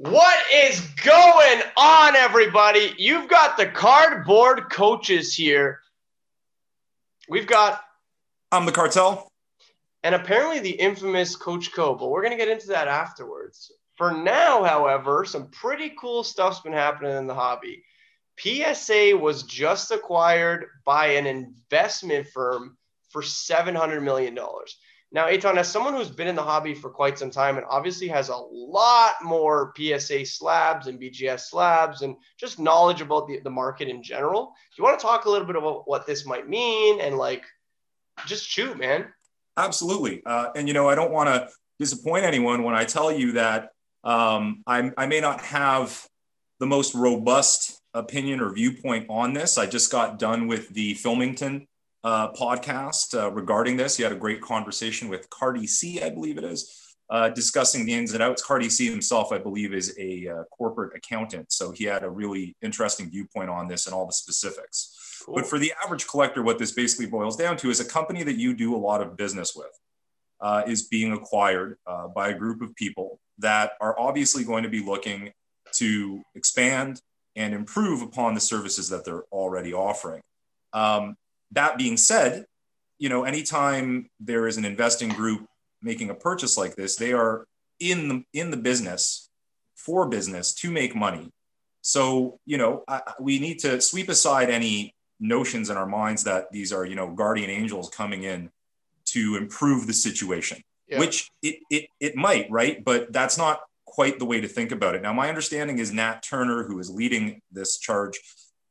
What is going on, everybody? You've got the cardboard coaches here. We've got, I'm the cartel. and apparently the infamous Coach Koe, but we're going to get into that afterwards. For now, however, some pretty cool stuff's been happening in the hobby. PSA was just acquired by an investment firm for $700 million. Now, Aton, as someone who's been in the hobby for quite some time and obviously has a lot more PSA slabs and BGS slabs and just knowledge about the, the market in general, do you want to talk a little bit about what this might mean and like just shoot, man? Absolutely. Uh, and, you know, I don't want to disappoint anyone when I tell you that um, I, I may not have the most robust opinion or viewpoint on this. I just got done with the Filmington uh, podcast uh, regarding this. He had a great conversation with Cardi C, I believe it is, uh, discussing the ins and outs. Cardi C himself, I believe, is a uh, corporate accountant. So he had a really interesting viewpoint on this and all the specifics. Cool. But for the average collector, what this basically boils down to is a company that you do a lot of business with uh, is being acquired uh, by a group of people that are obviously going to be looking to expand and improve upon the services that they're already offering. Um, that being said, you know, anytime there is an investing group making a purchase like this, they are in the in the business for business to make money. So, you know, I, we need to sweep aside any notions in our minds that these are, you know, guardian angels coming in to improve the situation, Yeah. which it, it it might, right? But that's not quite the way to think about it. Now, my understanding is Nat Turner, who is leading this charge,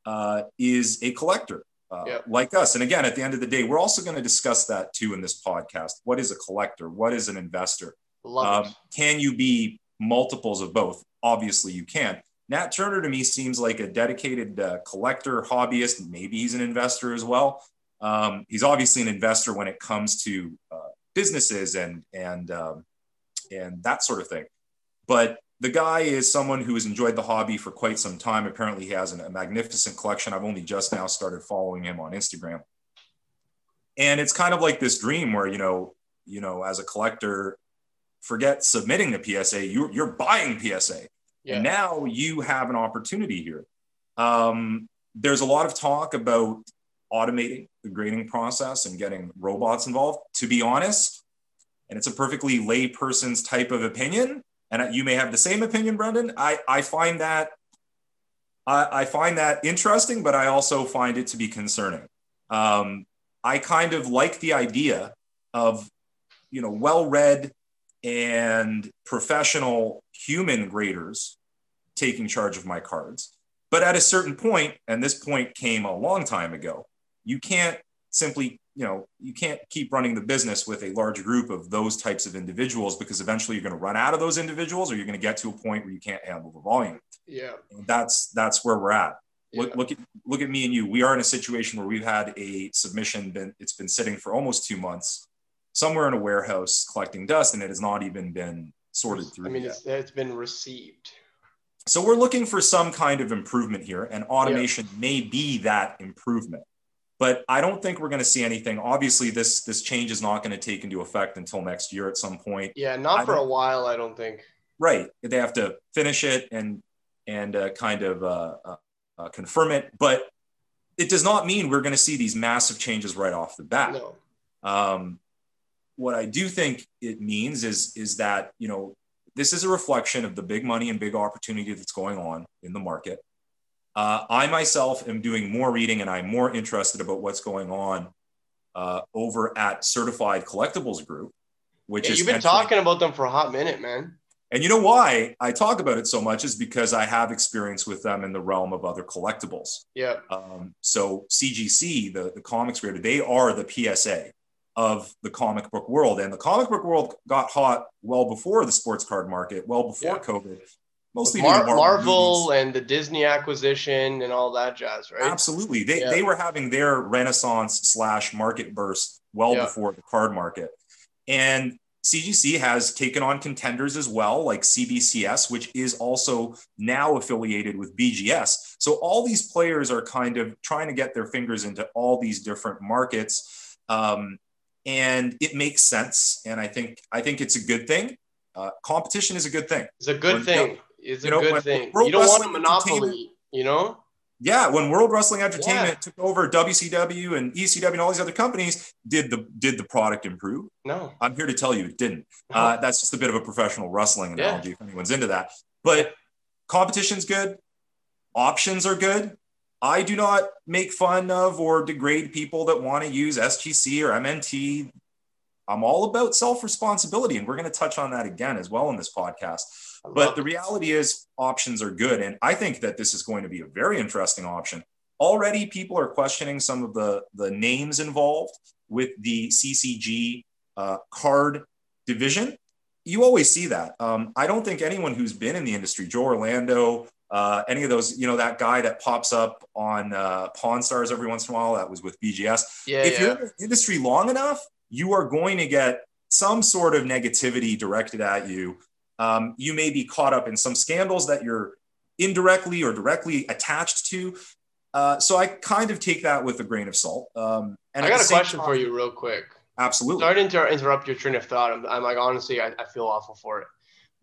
uh, is a collector uh, Yeah. like us. And again, at the end of the day, we're also going to discuss that too in this podcast. What is a collector? What is an investor? Um, can you be multiples of both? Obviously, you can. Nat Turner to me seems like a dedicated uh, collector, hobbyist. Maybe he's an investor as well. Um, he's obviously an investor when it comes to uh, businesses and and um, and that sort of thing. But the guy is someone who has enjoyed the hobby for quite some time. Apparently, he has an, a magnificent collection. I've only just now started following him on Instagram, and it's kind of like this dream where you know, you know, as a collector, forget submitting the PSA. You're you're buying PSA, Yeah. and now you have an opportunity here. Um, there's a lot of talk about automating the grading process and getting robots involved. To be honest, and it's a perfectly layperson's type of opinion, and you may have the same opinion, Brendan. I, I find that I, I find that interesting, but I also find it to be concerning. Um, I kind of like the idea of you know well-read and professional human graders taking charge of my cards. But at a certain point, and this point came a long time ago, you can't simply, you know, you can't keep running the business with a large group of those types of individuals because eventually you're going to run out of those individuals or you're going to get to a point where you can't handle the volume. Yeah. And that's that's where we're at. Look, Yeah. look at look at me and you. We are in a situation where we've had a submission been it's been sitting for almost two months, somewhere in a warehouse collecting dust, and it has not even been sorted through. I mean, yet. it's, it's been received. So we're looking for some kind of improvement here, and automation may be that improvement. But I don't think we're going to see anything. Obviously, this this change is not going to take into effect until next year at some point. Yeah, not for a while, I don't think. Right? They have to finish it and and uh, kind of uh, uh, uh, confirm it. But it does not mean we're going to see these massive changes right off the bat. No. Um, what I do think it means is is that you know this is a reflection of the big money and big opportunity that's going on in the market. Uh, I myself am doing more reading and I'm more interested about what's going on uh, over at Certified Collectibles Group, which Yeah, is you've been talking about them for a hot minute, man. and you know why I talk about it so much is because I have experience with them in the realm of other collectibles. Yeah. Um, so CGC, the, the comics grader, they are the PSA of the comic book world. And the comic book world got hot well before the sports card market, well before Yeah. COVID. Mostly Mar- to Marvel, and the Disney acquisition and all that jazz, right? Absolutely. They, Yeah. they were having their renaissance slash market burst well Yeah. before the card market. And CGC has taken on contenders as well, like CBCS, which is also now affiliated with BGS. So all these players are kind of trying to get their fingers into all these different markets. Um, and it makes sense. And I think I think it's a good thing. Uh, competition is a good thing. It's a good We're- thing. It's a You know, good thing. World You don't want a monopoly, you know? Yeah, when World Wrestling Entertainment Yeah. took over WCW and ECW and all these other companies, did the did the product improve? No. I'm here to tell you it didn't. Uh, that's just a bit of a professional wrestling Yeah. analogy if anyone's into that. But competition's good, options are good. I do not make fun of or degrade people that want to use SGC or MNT. I'm all about self responsibility, and we're going to touch on that again as well in this podcast. But the reality is, options are good. And I think that this is going to be a very interesting option. Already, people are questioning some of the, the names involved with the CCG uh, card division. You always see that. Um, I don't think anyone who's been in the industry, Joe Orlando, uh, any of those, you know, that guy that pops up on uh, Pawn Stars every once in a while, that was with BGS yeah, if yeah. you're in the industry long enough, you are going to get some sort of negativity directed at you. Um, you may be caught up in some scandals that you're indirectly or directly attached to. Uh, so I kind of take that with a grain of salt. Um, and I got a question time- for you, real quick. Absolutely, Sorry to inter- interrupt your train of thought. I'm, I'm like, honestly, I, I feel awful for it.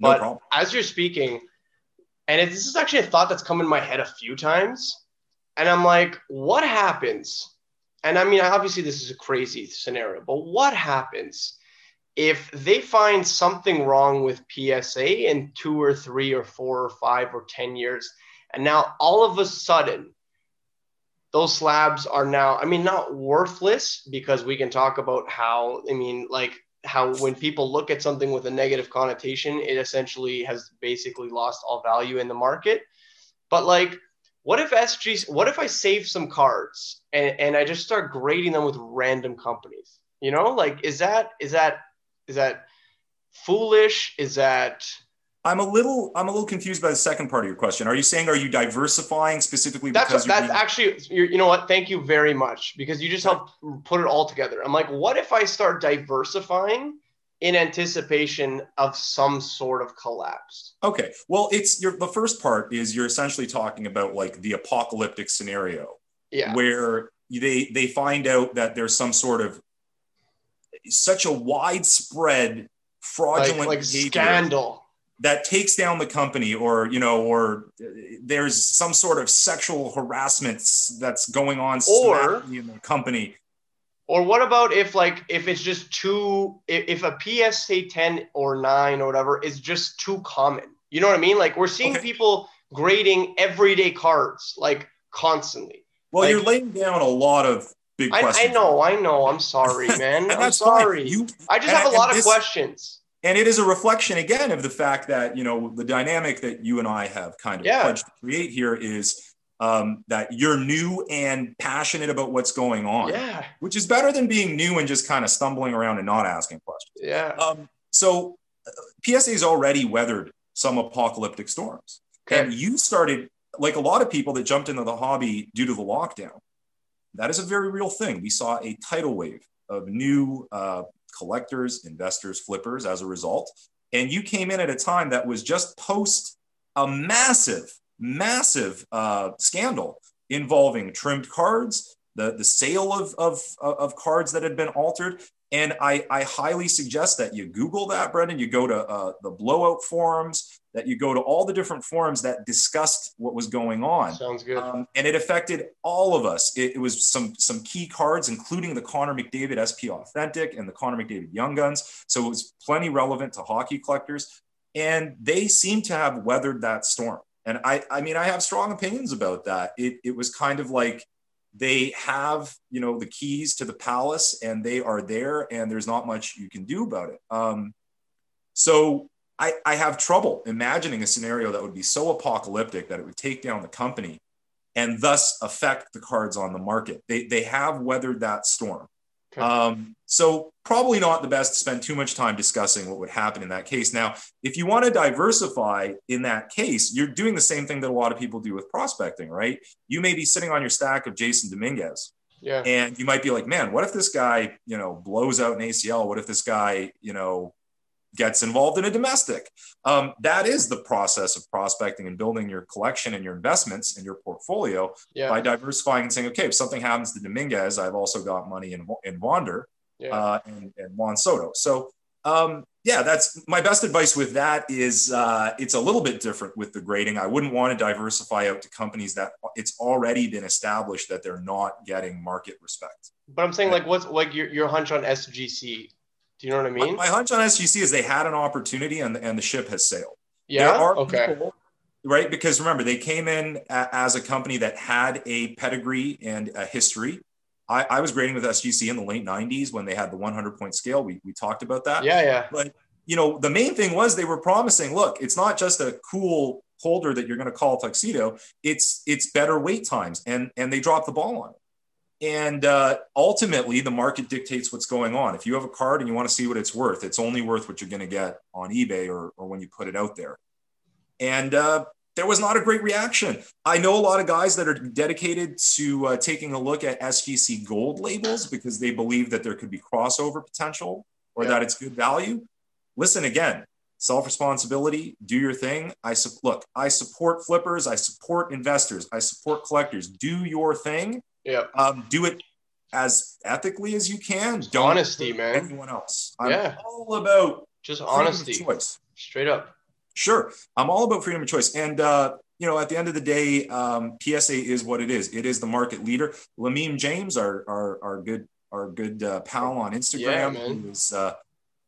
no but- problem. As you're speaking, and it, this is actually a thought that's come in my head a few times, and I'm like, what happens? And I mean, obviously, this is a crazy scenario, but what happens if they find something wrong with PSA in two or three or four or five or 10 years? And now all of a sudden, those slabs are now, I mean, not worthless because we can talk about how, I mean, like how when people look at something with a negative connotation, it essentially has basically lost all value in the market. But like, what if SG, what if I save some cards and, and I just start grading them with random companies? You know, like, is that, is that, is that foolish? Is that, I'm a little I'm a little confused by the second part of your question. Are you saying are you diversifying specifically That's because that's being- actually you're, you know what? Thank you very much because you just helped put it all together. I'm like, what if I start diversifying in anticipation of some sort of collapse? Okay. Well, it's your the first part is you're essentially talking about like the apocalyptic scenario. Yeah, where they they find out that there's some sort of such a widespread fraudulent like behavior scandal. that takes down the company or you know or uh, there's some sort of sexual harassment that's going on Or- in the company Or what about if like if it's just too if, if a PSA 10 or 9 or whatever is just too common. You know what I mean? Like we're seeing Okay. people grading everyday cards like constantly. well Like- you're laying down a lot of big I, I know, I know. I'm sorry, man. I'm sorry. you I just have a lot of this- questions. and it is a reflection again of the fact that you know the dynamic that you and I have kind of Yeah. pledged to create here is um, that you're new and passionate about what's going on, Yeah, which is better than being new and just kind of stumbling around and not asking questions. yeah. Um, so uh, PSA's already weathered some apocalyptic storms, Okay. and you started like a lot of people that jumped into the hobby due to the lockdown. That is a very real thing. We saw a tidal wave of new uh, collectors, investors, flippers as a result. And you came in at a time that was just post a massive, massive uh, scandal involving trimmed cards, the, the sale of, of, of cards that had been altered. And I, I highly suggest that you Google that, Brendan. You go to uh, the blowout forums, that you go to all the different forums that discussed what was going on. Sounds good. Um, and it affected all of us. It, it was some some key cards, including the Connor McDavid SP Authentic and the Connor McDavid Young Guns. So it was plenty relevant to hockey collectors, and they seem to have weathered that storm. And I, I mean, I have strong opinions about that. It, it was kind of like they have, you know, the keys to the palace, and they are there, and there's not much you can do about it. Um, so I, I have trouble imagining a scenario that would be so apocalyptic that it would take down the company and thus affect the cards on the market. They, they have weathered that storm. Okay. Um, so probably not the best to spend too much time discussing what would happen in that case. Now, if you want to diversify in that case, you're doing the same thing that a lot of people do with prospecting, right? You may be sitting on your stack of Jasson Dominguez yeah. and you might be like, man, what if this guy, you know, blows out an ACL? What if this guy, you know, gets involved in a domestic? Um, that is the process of prospecting and building your collection and your investments and your portfolio Yeah. by diversifying and saying, okay, if something happens to Dominguez, I've also got money in, in Wander yeah. uh, and, and Juan Soto. So, um, yeah, that's my best advice with that is uh, it's a little bit different with the grading. I wouldn't want to diversify out to companies that it's already been established that they're not getting market respect. But I'm saying like what's like your, your hunch on SGC? Do you know what I mean? My, my hunch on SGC is they had an opportunity and, and the ship has sailed. Yeah. okay. People, right. Because remember, they came in a, as a company that had a pedigree and a history. I, I, was grading with SGC in the late 90s when they had the 100 point scale. We, we talked about that. Yeah, yeah. But, you know, the main thing was they were promising look, it's not just a cool holder that you're going to call tuxedo, it's it's better wait times. And, and they dropped the ball on it. And uh, ultimately, the market dictates what's going on. If you have a card and you want to see what it's worth, it's only worth what you're going to get on eBay or, or when you put it out there. And uh, there was not a great reaction. I know a lot of guys that are dedicated to uh, taking a look at SGC gold labels because they believe that there could be crossover potential or yeah. that it's good value. Listen again, self responsibility, do your thing. I su- look, I support flippers, I support investors, I support collectors. Do your thing. Yeah. Um, do it as ethically as you can. Don't honesty, man. Anyone else? I'm yeah. all about just honesty. Choice. Straight up. Sure, I'm all about freedom of choice, and uh, you know, at the end of the day, um, PSA is what it is. It is the market leader. Lamim James, our our, our good our good uh, pal on Instagram, yeah, who is uh,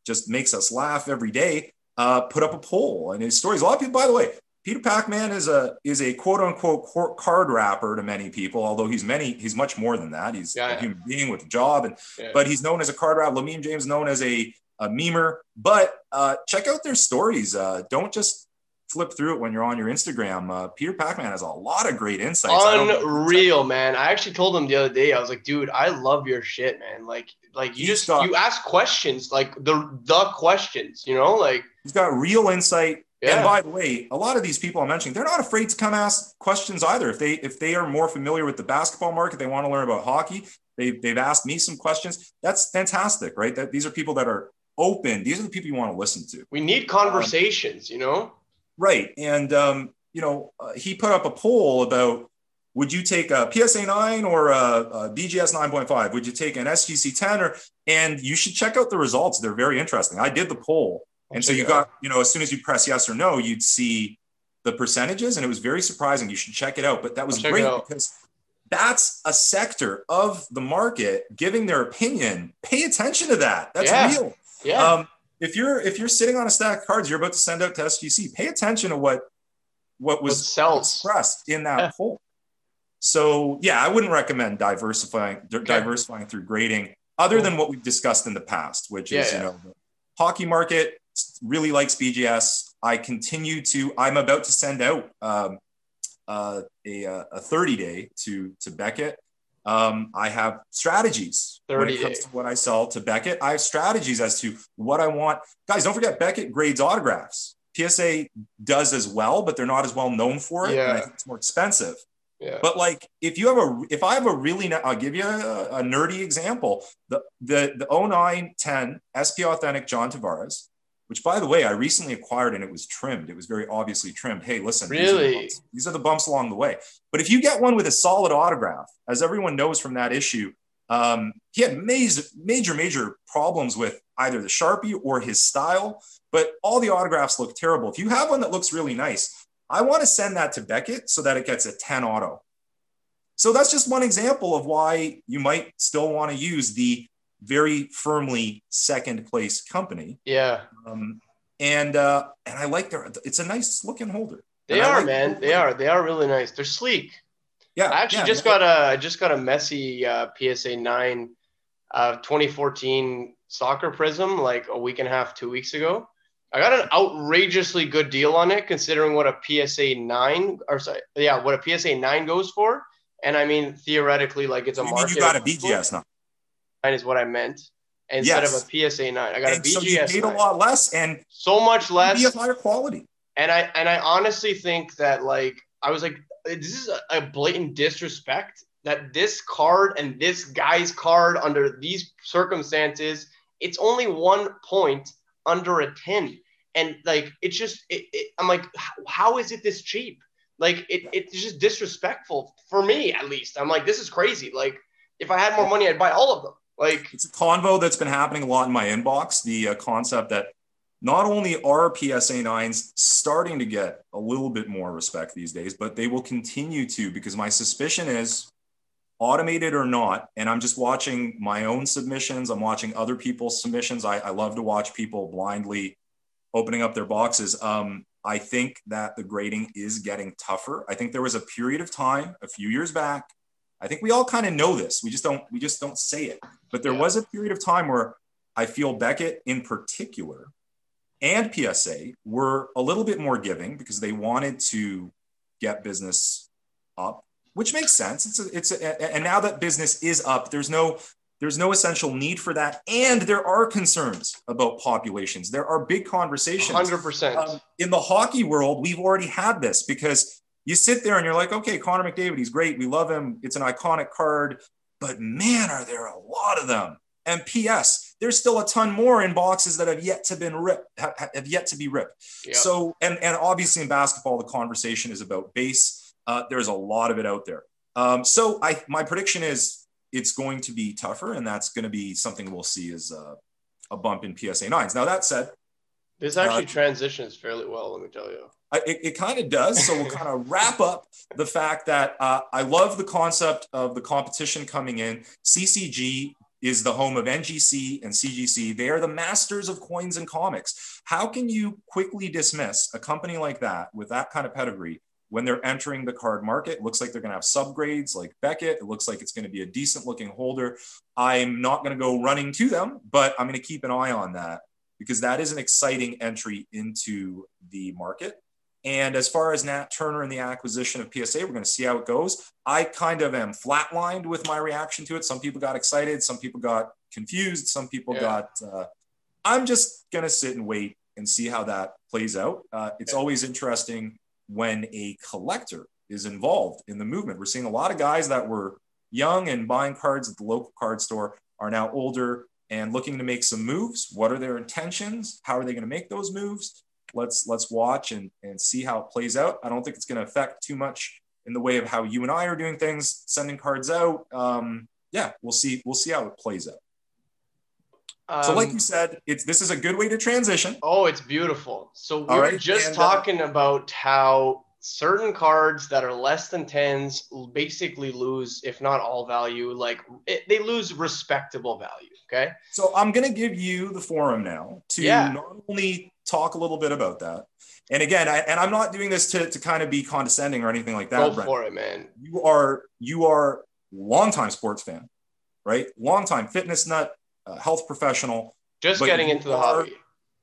just makes us laugh every day. Uh, put up a poll and his stories. A lot of people, by the way, Peter Pacman is a is a quote unquote card rapper to many people, although he's many he's much more than that. He's yeah, a human being with a job, and yeah. but he's known as a card rapper. Lamim James known as a a memer. But uh, check out their stories. Uh, don't just flip through it when you're on your Instagram. Uh, Peter Pacman has a lot of great insights. Unreal, man. I actually told him the other day. I was like, dude, I love your shit, man. Like, like you he's just got, you ask questions, like the the questions, you know, like he's got real insight. Yeah. And by the way, a lot of these people I'm mentioning, they're not afraid to come ask questions either. If they if they are more familiar with the basketball market, they want to learn about hockey. They, they've asked me some questions. That's fantastic, right? That these are people that are open. These are the people you want to listen to. We need conversations, um, you know? Right. And, um, you know, uh, he put up a poll about would you take a PSA 9 or a, a BGS 9.5? Would you take an SGC 10 or, and you should check out the results. They're very interesting. I did the poll. And so you got, you know, as soon as you press yes or no, you'd see the percentages and it was very surprising. You should check it out. But that was great because that's a sector of the market giving their opinion. Pay attention to that. That's yeah. real. Yeah. Um, if you're if you're sitting on a stack of cards you're about to send out to SGC, pay attention to what what was sells. expressed in that yeah. poll. So yeah, I wouldn't recommend diversifying okay. diversifying through grading, other cool. than what we've discussed in the past, which is yeah. you know the hockey market really likes BGS. I continue to. I'm about to send out um, uh, a a 30 day to to Beckett. Um, I have strategies when it comes to what I sell to Beckett. I have strategies as to what I want. Guys, don't forget Beckett grades autographs. PSA does as well, but they're not as well known for it. Yeah. And I think it's more expensive. Yeah. But like, if you have a, if I have a really, I'll give you a, a nerdy example. The the the 09 10 SP Authentic John Tavares which by the way, I recently acquired and it was trimmed. It was very obviously trimmed. Hey, listen, really? These are, the these are the bumps along the way. But if you get one with a solid autograph, as everyone knows from that issue, um, he had major, major, major problems with either the Sharpie or his style, but all the autographs look terrible. If you have one that looks really nice, I want to send that to Beckett so that it gets a 10 auto. So that's just one example of why you might still want to use the very firmly second place company. Yeah. Um, and uh, and I like their. It's a nice looking holder. They are, like man. They are. They are really nice. They're sleek. Yeah. I actually yeah, just got a I just got a messy uh, PSA nine, uh, 2014 soccer Prizm like a week and a half, two weeks ago. I got an outrageously good deal on it considering what a PSA nine or sorry, yeah, what a PSA nine goes for. And I mean, theoretically, like it's a you market. you got a BGS now is what I meant instead yes. of a PSA nine. I got and a BGS. So you paid 9. a lot less and so much less. Be of higher quality. And I and I honestly think that like I was like, this is a, a blatant disrespect that this card and this guy's card under these circumstances, it's only one point under a 10. And like it's just it, it, I'm like, how is it this cheap? Like it, it's just disrespectful for me at least. I'm like, this is crazy. Like if I had more money, I'd buy all of them. Like it's a convo that's been happening a lot in my inbox. The uh, concept that not only are PSA 9s starting to get a little bit more respect these days, but they will continue to because my suspicion is automated or not, and I'm just watching my own submissions, I'm watching other people's submissions. I, I love to watch people blindly opening up their boxes. Um, I think that the grading is getting tougher. I think there was a period of time a few years back. I think we all kind of know this. We just don't we just don't say it. But there yeah. was a period of time where I feel Beckett in particular and PSA were a little bit more giving because they wanted to get business up, which makes sense. It's a, it's a, and now that business is up, there's no there's no essential need for that, and there are concerns about populations. There are big conversations. Hundred um, percent. In the hockey world, we've already had this because you sit there and you're like, okay, Connor McDavid, he's great. We love him. It's an iconic card, but man, are there a lot of them. And P.S. There's still a ton more in boxes that have yet to been ripped, have, yet to be ripped. Yep. So, and and obviously in basketball, the conversation is about base. Uh, there's a lot of it out there. Um, so, I my prediction is it's going to be tougher, and that's going to be something we'll see as a, a bump in PSA nines. Now that said, this actually uh, transitions fairly well. Let me tell you. I, it, it kind of does. So we'll kind of wrap up the fact that uh, I love the concept of the competition coming in. CCG is the home of NGC and CGC. They are the masters of coins and comics. How can you quickly dismiss a company like that with that kind of pedigree when they're entering the card market? It looks like they're going to have subgrades like Beckett. It looks like it's going to be a decent looking holder. I'm not going to go running to them, but I'm going to keep an eye on that because that is an exciting entry into the market. And as far as Nat Turner and the acquisition of PSA, we're going to see how it goes. I kind of am flatlined with my reaction to it. Some people got excited, some people got confused, some people yeah. got. Uh, I'm just going to sit and wait and see how that plays out. Uh, it's yeah. always interesting when a collector is involved in the movement. We're seeing a lot of guys that were young and buying cards at the local card store are now older and looking to make some moves. What are their intentions? How are they going to make those moves? let's let's watch and, and see how it plays out. I don't think it's going to affect too much in the way of how you and I are doing things, sending cards out. Um, yeah, we'll see. We'll see how it plays out. Um, so, like um, you said, it's this is a good way to transition. Oh, it's beautiful. So we are right. just and, uh, talking uh, about how certain cards that are less than tens basically lose, if not all value, like it, they lose respectable value. Okay. So I'm gonna give you the forum now to yeah. not only talk a little bit about that. And again, I, and I'm not doing this to, to kind of be condescending or anything like that. Go Brent. for it, man. You are you are longtime sports fan, right? Longtime fitness nut, uh, health professional. Just getting into the are, hobby.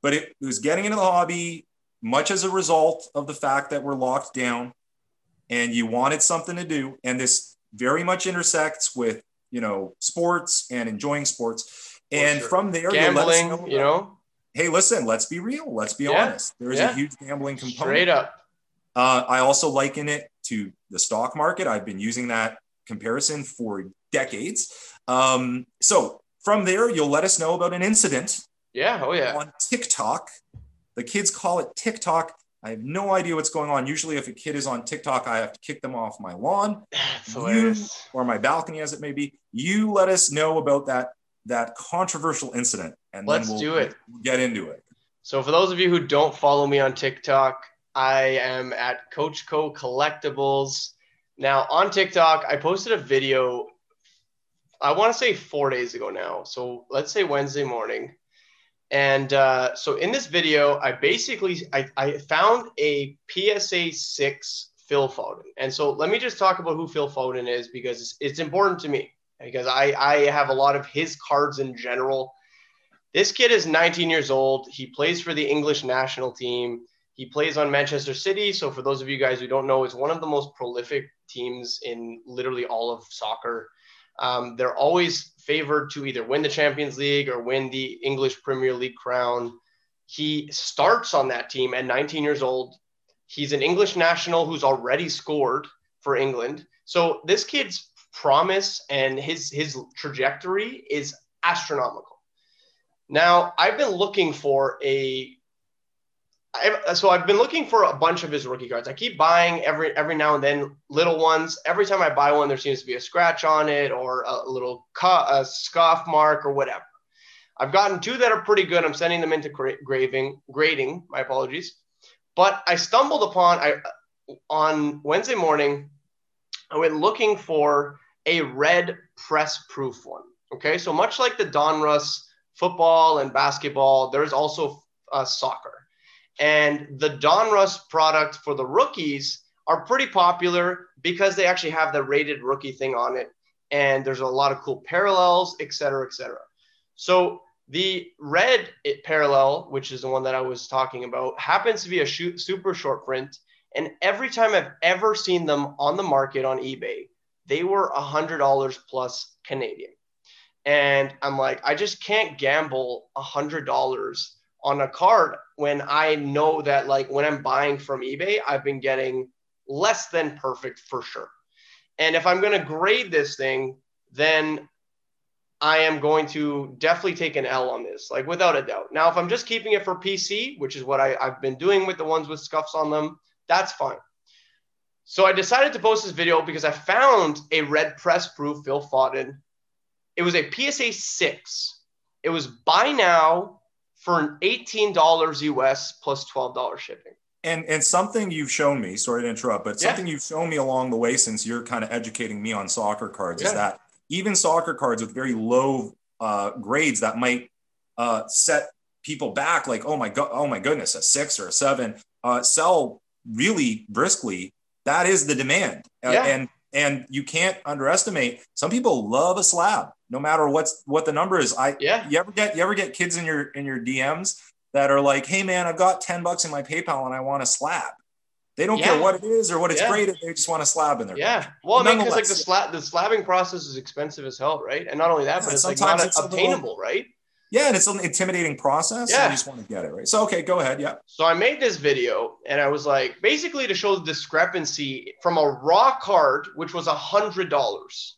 But it, it was getting into the hobby much as a result of the fact that we're locked down, and you wanted something to do, and this very much intersects with you know sports and enjoying sports. And sure. from there, gambling, you, know, you know hey, listen, let's be real. Let's be yeah. honest. There is yeah. a huge gambling component. Straight up. Uh, I also liken it to the stock market. I've been using that comparison for decades. Um, so from there, you'll let us know about an incident. Yeah. Oh, yeah. On TikTok. The kids call it TikTok. I have no idea what's going on. Usually, if a kid is on TikTok, I have to kick them off my lawn you, or my balcony, as it may be. You let us know about that that controversial incident, and let's we'll, do it. We'll get into it. So, for those of you who don't follow me on TikTok, I am at Coach Koe Collectibles. Now, on TikTok, I posted a video. I want to say four days ago now. So let's say Wednesday morning. And uh, so in this video, I basically I, I found a PSA six Phil Foden. And so let me just talk about who Phil Foden is because it's, it's important to me because I, I have a lot of his cards in general. This kid is 19 years old. He plays for the English national team. He plays on Manchester City. So, for those of you guys who don't know, it's one of the most prolific teams in literally all of soccer. Um, they're always favored to either win the Champions League or win the English Premier League crown. He starts on that team at 19 years old. He's an English national who's already scored for England. So, this kid's promise and his his trajectory is astronomical. Now, I've been looking for a I've, so I've been looking for a bunch of his rookie cards. I keep buying every every now and then little ones. Every time I buy one, there seems to be a scratch on it or a little cu- a scoff mark or whatever. I've gotten two that are pretty good. I'm sending them into gra- graving, grading. My apologies. But I stumbled upon I on Wednesday morning. I went looking for a red press proof one. Okay, so much like the Donruss football and basketball, there's also uh, soccer, and the Donruss product for the rookies are pretty popular because they actually have the rated rookie thing on it, and there's a lot of cool parallels, et cetera, et cetera. So the red parallel, which is the one that I was talking about, happens to be a shoot, super short print. And every time I've ever seen them on the market on eBay, they were a hundred dollars plus Canadian. And I'm like, I just can't gamble a hundred dollars on a card when I know that like when I'm buying from eBay, I've been getting less than perfect for sure. And if I'm going to grade this thing, then I am going to definitely take an L on this, like without a doubt. Now, if I'm just keeping it for PC, which is what I, have been doing with the ones with scuffs on them, that's fine. So I decided to post this video because I found a red press proof Phil Foden. It was a PSA 6. It was buy now for an $18 US plus $12 shipping. And, and something you've shown me, sorry to interrupt, but yeah. something you've shown me along the way since you're kind of educating me on soccer cards yeah. is that even soccer cards with very low uh, grades that might uh, set people back, like oh my god, oh my goodness, a six or a seven, uh, sell really briskly. That is the demand, uh, yeah. and and you can't underestimate. Some people love a slab, no matter what's what the number is. I yeah. You ever get you ever get kids in your in your DMs that are like, hey man, I've got ten bucks in my PayPal and I want a slab. They don't yeah. care what it is or what it's yeah. graded. They just want a slab in there. Yeah. Well, I mean, because like the slab, the slabbing process is expensive as hell, right? And not only that, yeah, but it's like not it's obtainable, little, right? Yeah, and it's an intimidating process. Yeah. You just want to get it right. So okay, go ahead. Yeah. So I made this video, and I was like, basically to show the discrepancy from a raw card, which was a hundred dollars,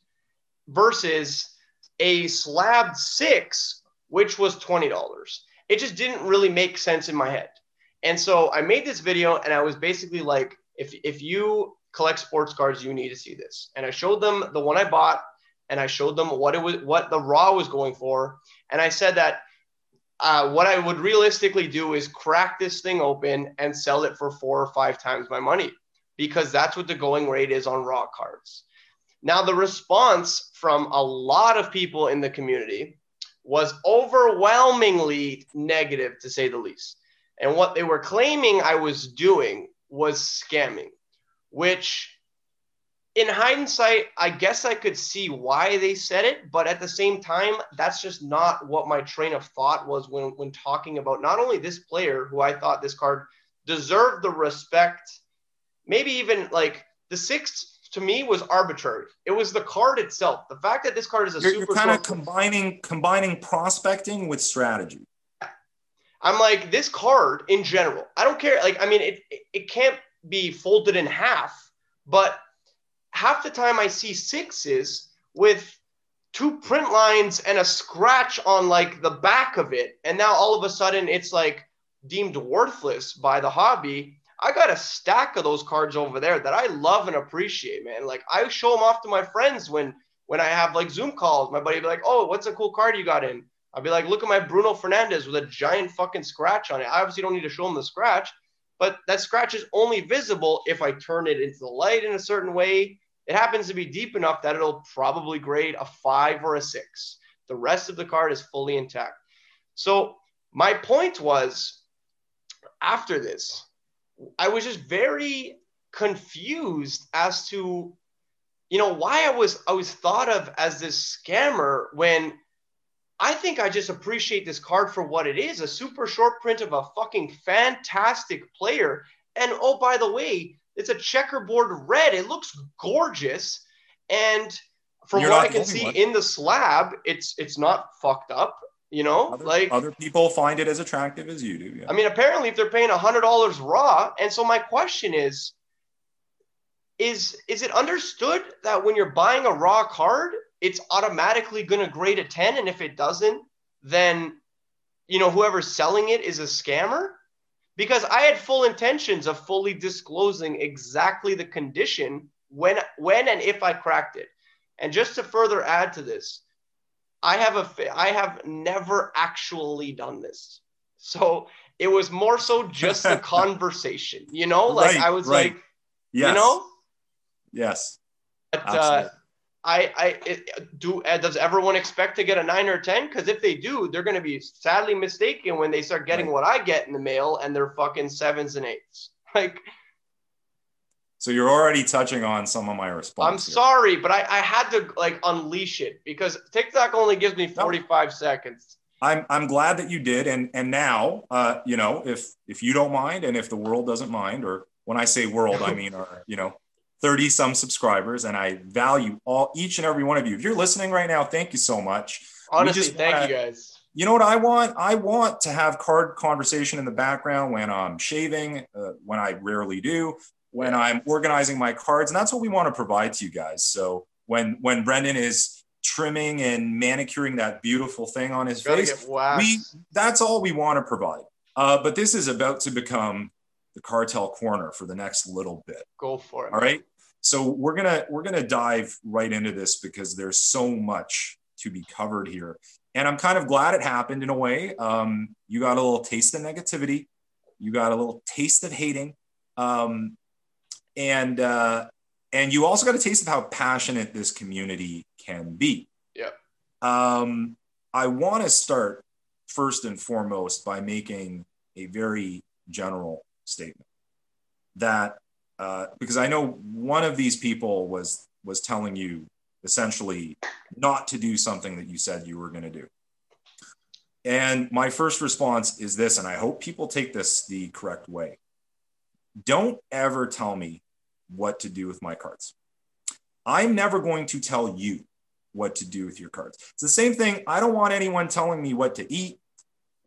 versus a slab six, which was twenty dollars. It just didn't really make sense in my head. And so I made this video and I was basically like, if, if you collect sports cards, you need to see this. And I showed them the one I bought and I showed them what it was, what the raw was going for. And I said that uh, what I would realistically do is crack this thing open and sell it for four or five times my money because that's what the going rate is on raw cards. Now, the response from a lot of people in the community was overwhelmingly negative, to say the least. And what they were claiming I was doing was scamming, which in hindsight, I guess I could see why they said it, but at the same time, that's just not what my train of thought was when, when talking about not only this player who I thought this card deserved the respect, maybe even like the sixth to me was arbitrary. It was the card itself. The fact that this card is a you're, super you're kind of combining combining prospecting with strategy. I'm like, this card in general, I don't care. Like, I mean, it, it can't be folded in half, but half the time I see sixes with two print lines and a scratch on like the back of it. And now all of a sudden it's like deemed worthless by the hobby. I got a stack of those cards over there that I love and appreciate, man. Like I show them off to my friends when when I have like Zoom calls. My buddy be like, "Oh, what's a cool card you got in?" I'd be like, look at my Bruno Fernandes with a giant fucking scratch on it. I obviously don't need to show him the scratch, but that scratch is only visible if I turn it into the light in a certain way. It happens to be deep enough that it'll probably grade a five or a six. The rest of the card is fully intact. So my point was after this, I was just very confused as to you know why I was I was thought of as this scammer when I think I just appreciate this card for what it is a super short print of a fucking fantastic player. And oh, by the way, it's a checkerboard red. It looks gorgeous. And from You're what I can see one. in the slab, it's it's not fucked up. You know, other, like other people find it as attractive as you do. Yeah. I mean, apparently, if they're paying a hundred dollars raw, and so my question is, is is it understood that when you're buying a raw card, it's automatically going to grade a 10 and if it doesn't then you know whoever's selling it is a scammer because i had full intentions of fully disclosing exactly the condition when when and if i cracked it and just to further add to this I have a I have never actually done this. So it was more so just a conversation, you know? Like right, I was right. like, yes. you know? Yes. But, uh, I, I it, do. Uh, does everyone expect to get a nine or ten? Because if they do, they're going to be sadly mistaken when they start getting right. what I get in the mail, and they're fucking sevens and eights. Like, so you're already touching on some of my response. I'm here. sorry, but I, I had to like unleash it because TikTok only gives me 45 no. seconds. I'm I'm glad that you did, and and now, uh, you know, if if you don't mind, and if the world doesn't mind, or when I say world, I mean our, you know, 30 some subscribers, and I value all each and every one of you. If you're listening right now, thank you so much. Honestly, thank wanna, you guys. You know what I want? I want to have card conversation in the background when I'm shaving, uh, when I rarely do, when I'm organizing my cards, and that's what we want to provide to you guys. So when when Brendan is trimming and manicuring that beautiful thing on his face, we that's all we want to provide. Uh, but this is about to become the cartel corner for the next little bit. Go for it. All right. So we're gonna we're gonna dive right into this because there's so much to be covered here, and I'm kind of glad it happened in a way. Um, you got a little taste of negativity, you got a little taste of hating, um, and uh, and you also got a taste of how passionate this community can be. Yeah. Um, I want to start first and foremost by making a very general statement that uh, because I know one of these people was was telling you essentially not to do something that you said you were going to do. And my first response is this, and I hope people take this the correct way. Don't ever tell me what to do with my cards. I'm never going to tell you what to do with your cards. It's the same thing. I don't want anyone telling me what to eat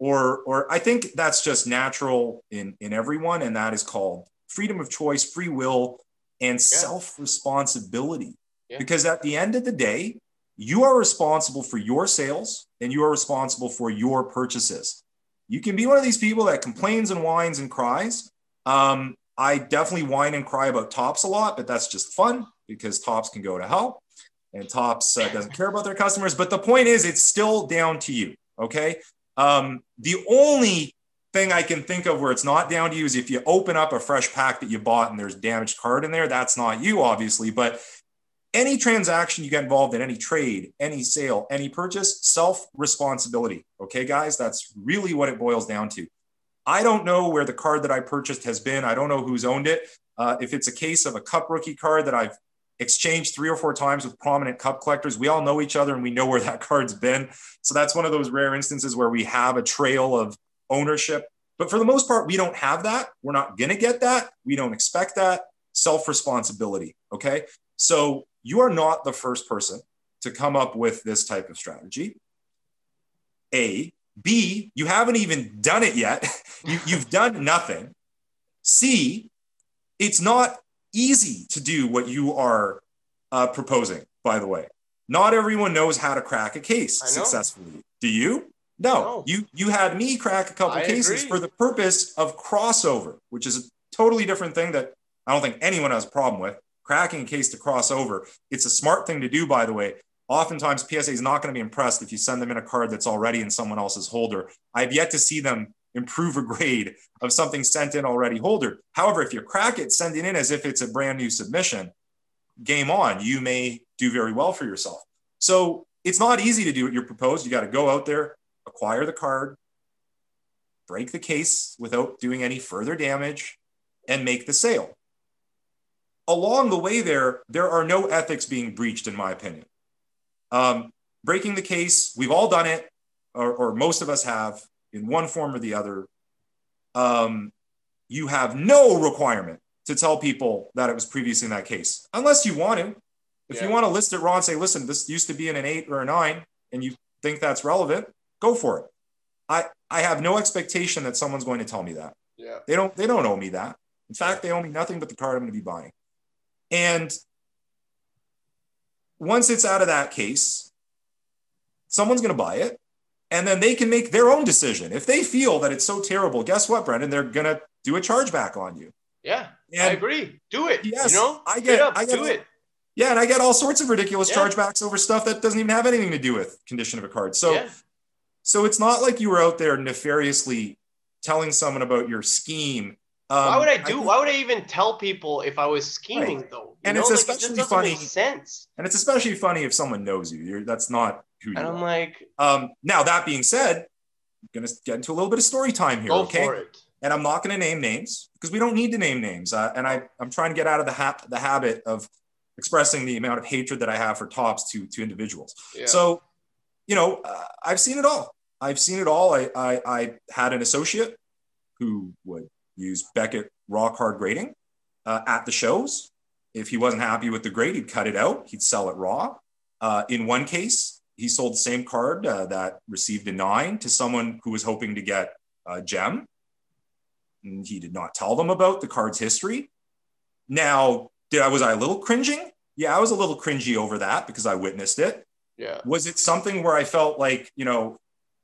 or or I think that's just natural in in everyone, and that is called freedom of choice, free will, and yeah. self responsibility. Yeah. Because at the end of the day, you are responsible for your sales and you are responsible for your purchases. You can be one of these people that complains and whines and cries. Um, I definitely whine and cry about Topps a lot, but that's just fun because Topps can go to hell and Topps uh, doesn't care about their customers. But the point is, it's still down to you. Okay. Um, the only thing I can think of where it's not down to you is if you open up a fresh pack that you bought and there's damaged card in there. That's not you, obviously, but any transaction you get involved in, any trade, any sale, any purchase, self responsibility. Okay, guys, that's really what it boils down to. I don't know where the card that I purchased has been. I don't know who's owned it. Uh, if it's a case of a cup rookie card that I've exchanged three or four times with prominent cup collectors. We all know each other and we know where that card's been. So that's one of those rare instances where we have a trail of ownership. But for the most part, we don't have that. We're not going to get that. We don't expect that. Self responsibility. Okay. So you are not the first person to come up with this type of strategy. A. B. You haven't even done it yet. you, you've done nothing. C. It's not easy to do what you are uh, proposing, by the way. Not everyone knows how to crack a case successfully. Do you? No. no. You you had me crack a couple I cases agree. for the purpose of crossover, which is a totally different thing that I don't think anyone has a problem with. Cracking a case to crossover. It's a smart thing to do, by the way. Oftentimes, PSA is not going to be impressed if you send them in a card that's already in someone else's holder. I've yet to see them improve a grade of something sent in already holder. However, if you crack it, sending in as if it's a brand new submission, game on. You may do very well for yourself. So it's not easy to do what you're proposed. You got to go out there, acquire the card, break the case without doing any further damage, and make the sale. Along the way, there, there are no ethics being breached, in my opinion. Um, breaking the case, we've all done it, or, or most of us have in one form or the other, um, you have no requirement to tell people that it was previously in that case, unless you want to. If yeah. you want to list it raw and say, listen, this used to be in an eight or a nine, and you think that's relevant, go for it. I, I have no expectation that someone's going to tell me that. Yeah. They don't they don't owe me that. In fact, they owe me nothing but the card I'm going to be buying. And once it's out of that case, someone's going to buy it and then they can make their own decision. If they feel that it's so terrible, guess what, Brendan? They're gonna do a chargeback on you. Yeah, and I agree. Do it. Yes, you know, I get. Up, I get do it. Yeah, and I get all sorts of ridiculous Yeah. chargebacks over stuff that doesn't even have anything to do with condition of a card. So, yeah. so it's not like you were out there nefariously telling someone about your scheme. Um, why would I do? think- why would I even tell people if I was scheming though? You And know, it's like, especially funny- sense. and it's especially funny if someone knows you. You're, that's not who you And I'm are. like, Um, now that being said, I'm gonna get into a little bit of story time here. go okay, for it. and I'm not going to name names because we don't need to name names. Uh, and I, I'm trying to get out of the, ha- the habit of expressing the amount of hatred that I have for Topps to, to individuals. Yeah. So, you know, uh, I've seen it all. I've seen it all. I, I, I had an associate who would use Beckett rock hard grading uh, at the shows. If he wasn't happy with the grade, he'd cut it out. He'd sell it raw. Uh, in one case, he sold the same card uh, that received a nine to someone who was hoping to get a gem. And he did not tell them about the card's history. Now, did I was I a little cringing? Yeah, I was a little cringy over that because I witnessed it. yeah. Was it something where I felt like, you know,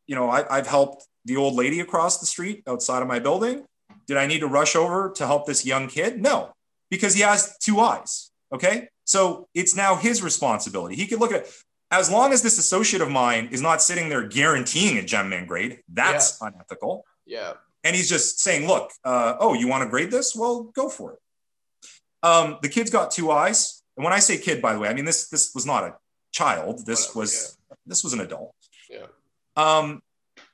you know, I, I've helped the old lady across the street outside of my building. Did I need to rush over to help this young kid? No, because he has two eyes. Okay. So it's now his responsibility. He could look at as long as this associate of mine is not sitting there guaranteeing a gem mint grade, that's unethical. Yeah. And he's just saying, look, uh, oh, you want to grade this? Well, go for it. Um, the kid's got two eyes. And when I say kid, by the way, I mean this this was not a child. This Whatever, was this was an adult. Yeah. Um,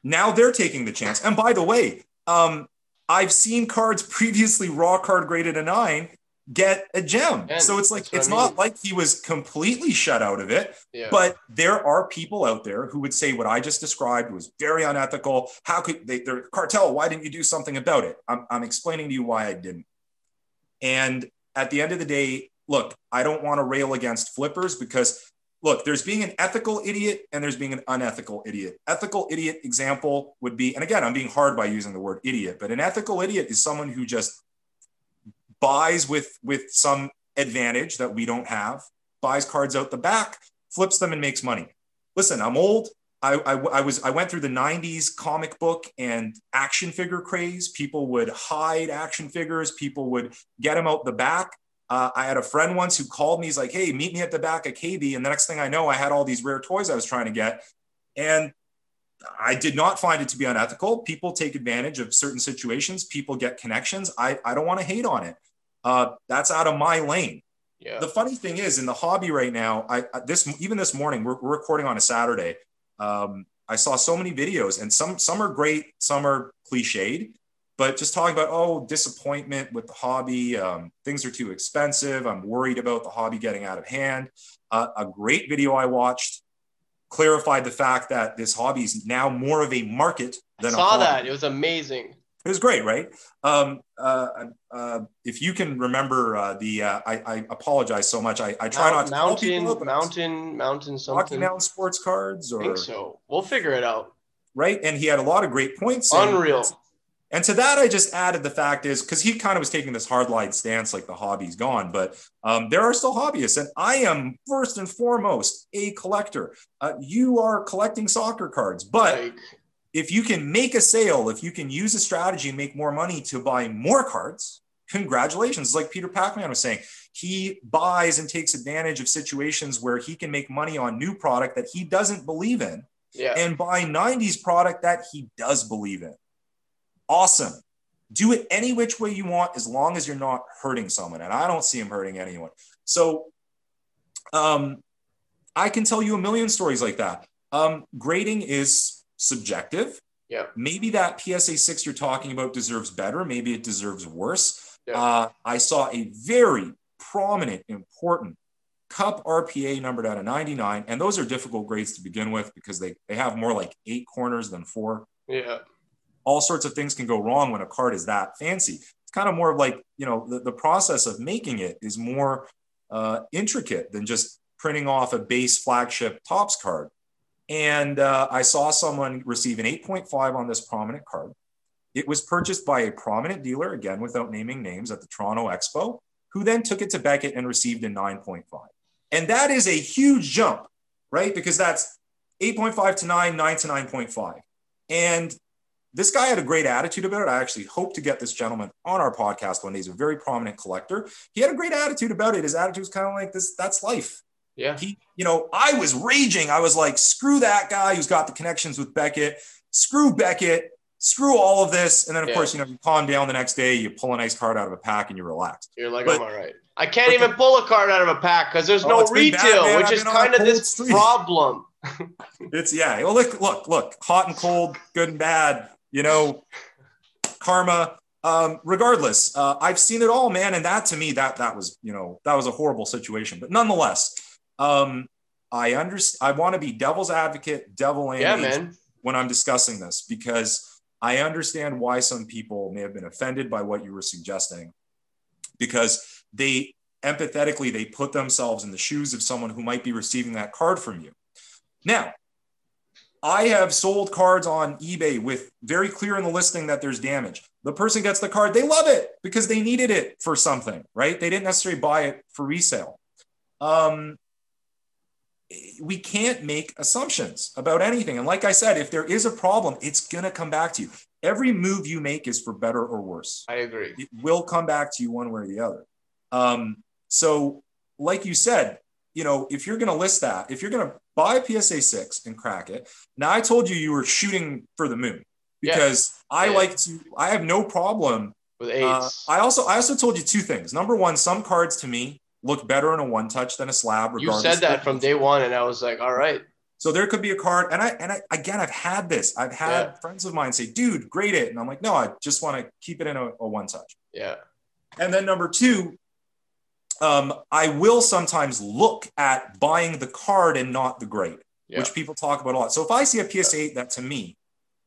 now they're taking the chance. And by the way, um, I've seen cards previously raw card graded a nine get a gem. And so it's like it's I not like he was completely shut out of it. Yeah. But there are people out there who would say what I just described was very unethical. How could they, they're cartel? Why didn't you do something about it? I'm, I'm explaining to you why I didn't. And at the end of the day, look, I don't want to rail against flippers because look, there's being an ethical idiot and there's being an unethical idiot. Ethical idiot example would be, and again, I'm being hard by using the word idiot, but an ethical idiot is someone who just buys with with some advantage that we don't have, buys cards out the back, flips them and makes money. Listen, I'm old. I, I, I was I went through the 90s comic book and action figure craze. People would hide action figures. People would get them out the back. Uh, I had a friend once who called me. He's like, "Hey, meet me at the back of KB." And the next thing I know, I had all these rare toys I was trying to get, and I did not find it to be unethical. People take advantage of certain situations. People get connections. I, I don't want to hate on it. Uh, that's out of my lane. yeah. The funny thing is, in the hobby right now, I this even this morning we're, we're recording on a Saturday. Um, I saw so many videos, and some some are great, some are cliched. But just talking about oh disappointment with the hobby, um, things are too expensive. I'm worried about the hobby getting out of hand. Uh, a great video I watched clarified the fact that this hobby is now more of a market I than a saw that. It was amazing. It was great, right? Um, uh, uh, if you can remember uh, the, uh, I, I apologize so much. I, I try not to call people mountain, mountain, mountain, Rocky something. Mountain Sports Cards, or I think so. We'll figure it out. right? And he had a lot of great points. Unreal. And to that, I just added the fact is because he kind of was taking this hard line stance, like the hobby's gone, but um, there are still hobbyists, and I am first and foremost a collector. Uh, you are collecting soccer cards, but Like, if you can make a sale, if you can use a strategy and make more money to buy more cards, congratulations. Like Peter Pacman was saying, he buys and takes advantage of situations where he can make money on new product that he doesn't believe in yeah. and buy 90s product that he does believe in. Awesome. Do it any which way you want as long as you're not hurting someone. And I don't see him hurting anyone. So um, I can tell you a million stories like that. Um, grading is subjective. Yeah. Maybe that PSA 6 you're talking about deserves better. Maybe it deserves worse. Yeah. Uh, I saw a very prominent, important cup RPA numbered out of 99. And those are difficult grades to begin with because they, they have more like eight corners than four. yeah. All sorts of things can go wrong when a card is that fancy. It's kind of more of like, you know, the, the process of making it is more uh, intricate than just printing off a base flagship Topps card. And uh, I saw someone receive an 8.5 on this prominent card. It was purchased by a prominent dealer, again, without naming names, at the Toronto Expo, who then took it to Beckett and received a 9.5. And that is a huge jump, right? Because that's 8.5 to 9, 9 to 9.5. And this guy had a great attitude about it. I actually hope to get this gentleman on our podcast one day. He's a very prominent collector. He had a great attitude about it. His attitude was kind of like this, that's life. Yeah. He, you know, I was raging. I was like, screw that guy who's got the connections with Beckett. Screw Beckett. Screw all of this. And then, of Yeah. course, you know, you calm down the next day, you pull a nice card out of a pack and you relax. You're like, But- I'm all right. I can't even pull a card out of a pack because there's Oh, no it's bad, retail, which I've is been on a kind of this streak. problem. It's yeah. Well, look, look, look. Hot and cold, good and bad. You know, karma. Um, regardless, uh, I've seen it all, man. And that to me, that that was you know that was a horrible situation. But nonetheless, um, I understand. I want to be devil's advocate, devil and Yeah, man. when I'm discussing this because I understand why some people may have been offended by what you were suggesting because they empathetically they put themselves in the shoes of someone who might be receiving that card from you. Now, I have sold cards on eBay with very clear in the listing that there's damage. The person gets the card, they love it because they needed it for something, right? They didn't necessarily buy it for resale. Um, we can't make assumptions about anything. And like I said, if there is a problem, it's going to come back to you. Every move you make is for better or worse I agree. it will come back to you one way or the other. Um, so, like you said, you know, if you're going to list that, if you're going to buy a PSA six and crack it, now I told you you were shooting for the moon Yeah. because I Yeah. like to. I have no problem. With Uh. I also I also told you two things. Number one, some cards to me look better in a one touch than a slab. you Regardless said that from day one, and I was like, all right. so there could be a card, and I and I again I've had this. I've had Yeah. friends of mine say, "Dude, grade it," and I'm like, "No, I just want to keep it in a, a one touch." Yeah. And then number two, um, I will sometimes look at buying the card and not the grade, Yeah. which people talk about a lot. So if I see a PSA 8 that to me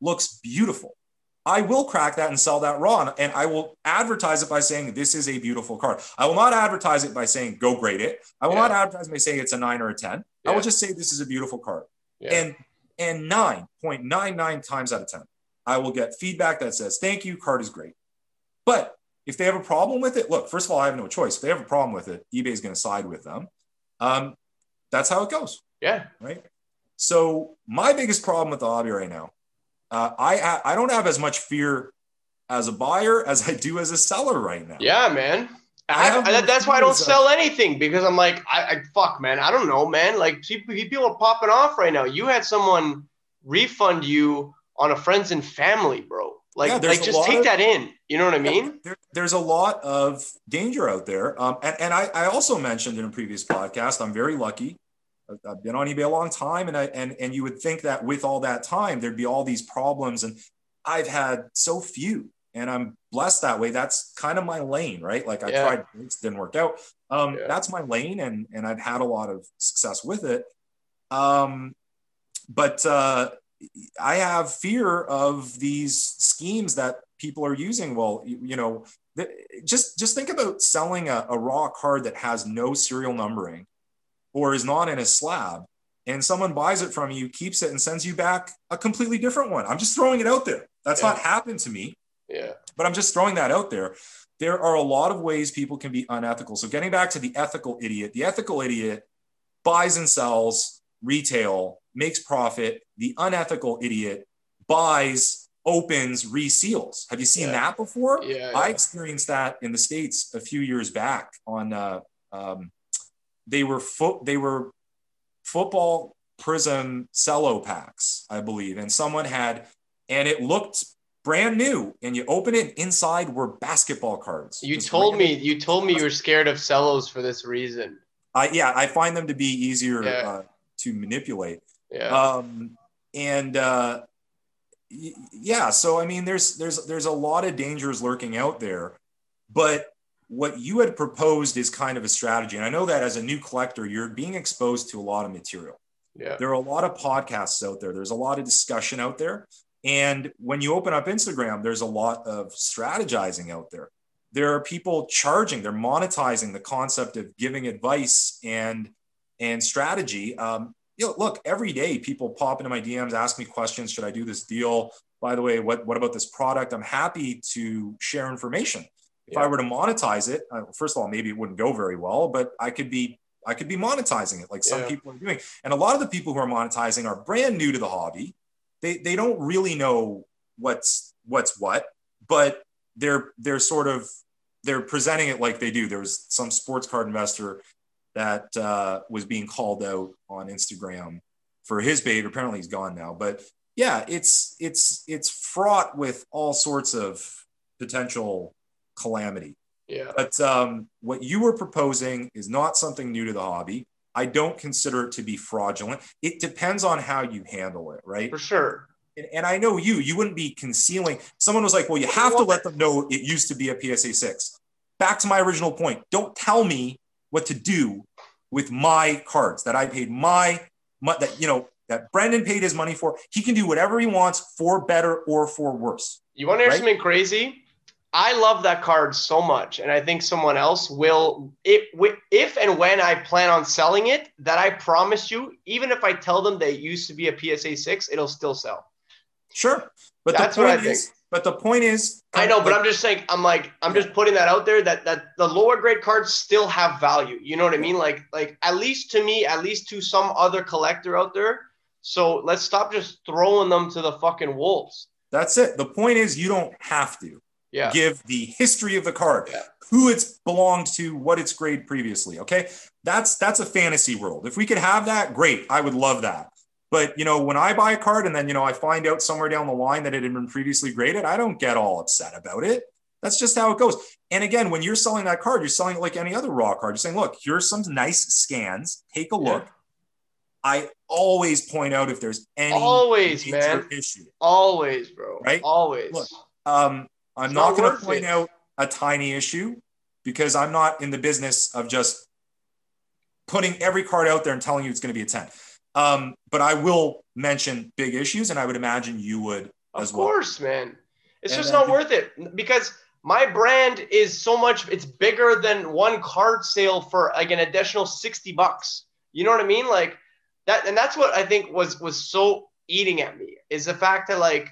looks beautiful, I will crack that and sell that raw. And I will advertise it by saying, this is a beautiful card. I will not advertise it by saying, go grade it. I will Yeah. not advertise by saying it's a nine or a 10. I will just say, this is a beautiful card. Yeah. And and 9.99 times out of 10, I will get feedback that says, thank you, card is great. But if they have a problem with it, look, first of all, I have no choice. If they have a problem with it, eBay is going to side with them. Um, that's how it goes, yeah. right? So my biggest problem with the hobby right now, uh, I I don't have as much fear as a buyer as I do as a seller right now. Yeah, man. I I, that's why I don't sell anything because I'm like, I, I fuck, man. I don't know, man. Like people are popping off right now. You had someone refund you on a friends and family, bro. Like, Yeah, like just take of- that in. You know what I Yeah, mean? there, there's a lot of danger out there. Um, and and I, I also mentioned in a previous podcast, I'm very lucky. I've- I've been on eBay a long time, and I and and you would think that with all that time, there'd be all these problems, and I've had so few, and I'm blessed that way. That's kind of my lane, right? Like I Yeah. tried, it didn't work out. Um, Yeah. That's my lane, and and I've had a lot of success with it. Um, but uh, I have fear of these schemes that people are using. Well, you, you know, just just think about selling a, a raw card that has no serial numbering or is not in a slab, and someone buys it from you, keeps it, and sends you back a completely different one. I'm just throwing it out there. That's Yeah. not happened to me Yeah. but I'm just throwing that out there. There are a lot of ways people can be unethical. So, getting back to the ethical idiot, the ethical idiot buys and sells retail, makes profit. The unethical idiot buys, opens, reseals. Have you seen Yeah. that before? Yeah. I experienced that in the states a few years back. On uh, um, they were foot they were football Prizm cello packs, I believe, and someone had, and it looked brand new. And you open it, inside were basketball cards. You Just told me you told me you were scared of cellos for this reason. I yeah, I find them to be easier Yeah. uh, to manipulate. Yeah. Um, and uh, y- yeah, so I mean, there's there's there's a lot of dangers lurking out there, but what you had proposed is kind of a strategy. And I know that as a new collector, you're being exposed to a lot of material. yeah. There are a lot of podcasts out there. There's a lot of discussion out there. And when you open up Instagram, there's a lot of strategizing out there. There are people charging, they're monetizing the concept of giving advice and and strategy. Um, you know, look, every day people pop into my DMs, ask me questions. Should I do this deal? By the way, what, what about this product? I'm happy to share information. If I were to monetize it, uh, first of all, maybe it wouldn't go very well, but I could be I could be monetizing it like some Yeah. people are doing. And a lot of the people who are monetizing are brand new to the hobby. They they don't really know what's what's what, but they're they're sort of they're presenting it like they do. There was some sports card investor that uh, was being called out on Instagram for his bait. Apparently, he's gone now. But yeah, it's it's it's fraught with all sorts of potential calamity. Yeah. But um, what you were proposing is not something new to the hobby. I don't consider it to be fraudulent. It depends on how you handle it, right? For sure. And, and I know you, you wouldn't be concealing. Someone was like, well, you have to let them know it used to be a PSA 6. Back to my original point. Don't tell me what to do with my cards that I paid my, my that, you know, that Brendan paid his money for. He can do whatever he wants for better or for worse. You want to hear right? something crazy? I love that card so much, and I think someone else will. If, if and when I plan on selling it, that I promise you, even if I tell them that it used to be a PSA six, it'll still sell. Sure, but that's what I think. But the point is, I know, but I'm just saying, I'm like, I'm just putting that out there that that the lower grade cards still have value. You know what I mean? Like, like at least to me, at least to some other collector out there. So let's stop just throwing them to the fucking wolves. That's it. The point is, you don't have to yeah. give the history of the card, yeah. who it's belonged to, what its grade previously. Okay, that's that's a fantasy world. If we could have that, great. I would love that. But you know, when I buy a card and then you know I find out somewhere down the line that it had been previously graded, I don't get all upset about it. That's just how it goes. And again, when you're selling that card, you're selling it like any other raw card. You're saying, look, here's some nice scans. Take a look. Yeah. I always point out if there's any always man issue. Always, bro. Right? Always. Look, um, I'm not, not going to point it. out a tiny issue because I'm not in the business of just putting every card out there and telling you it's going to be a 10. Um, but I will mention big issues, and I would imagine you would as well. Of course, man. It's and just not worth it because my brand is so much, it's bigger than one card sale for like an additional 60 bucks. You know what I mean? Like that, and that's what I think was was so eating at me is the fact that like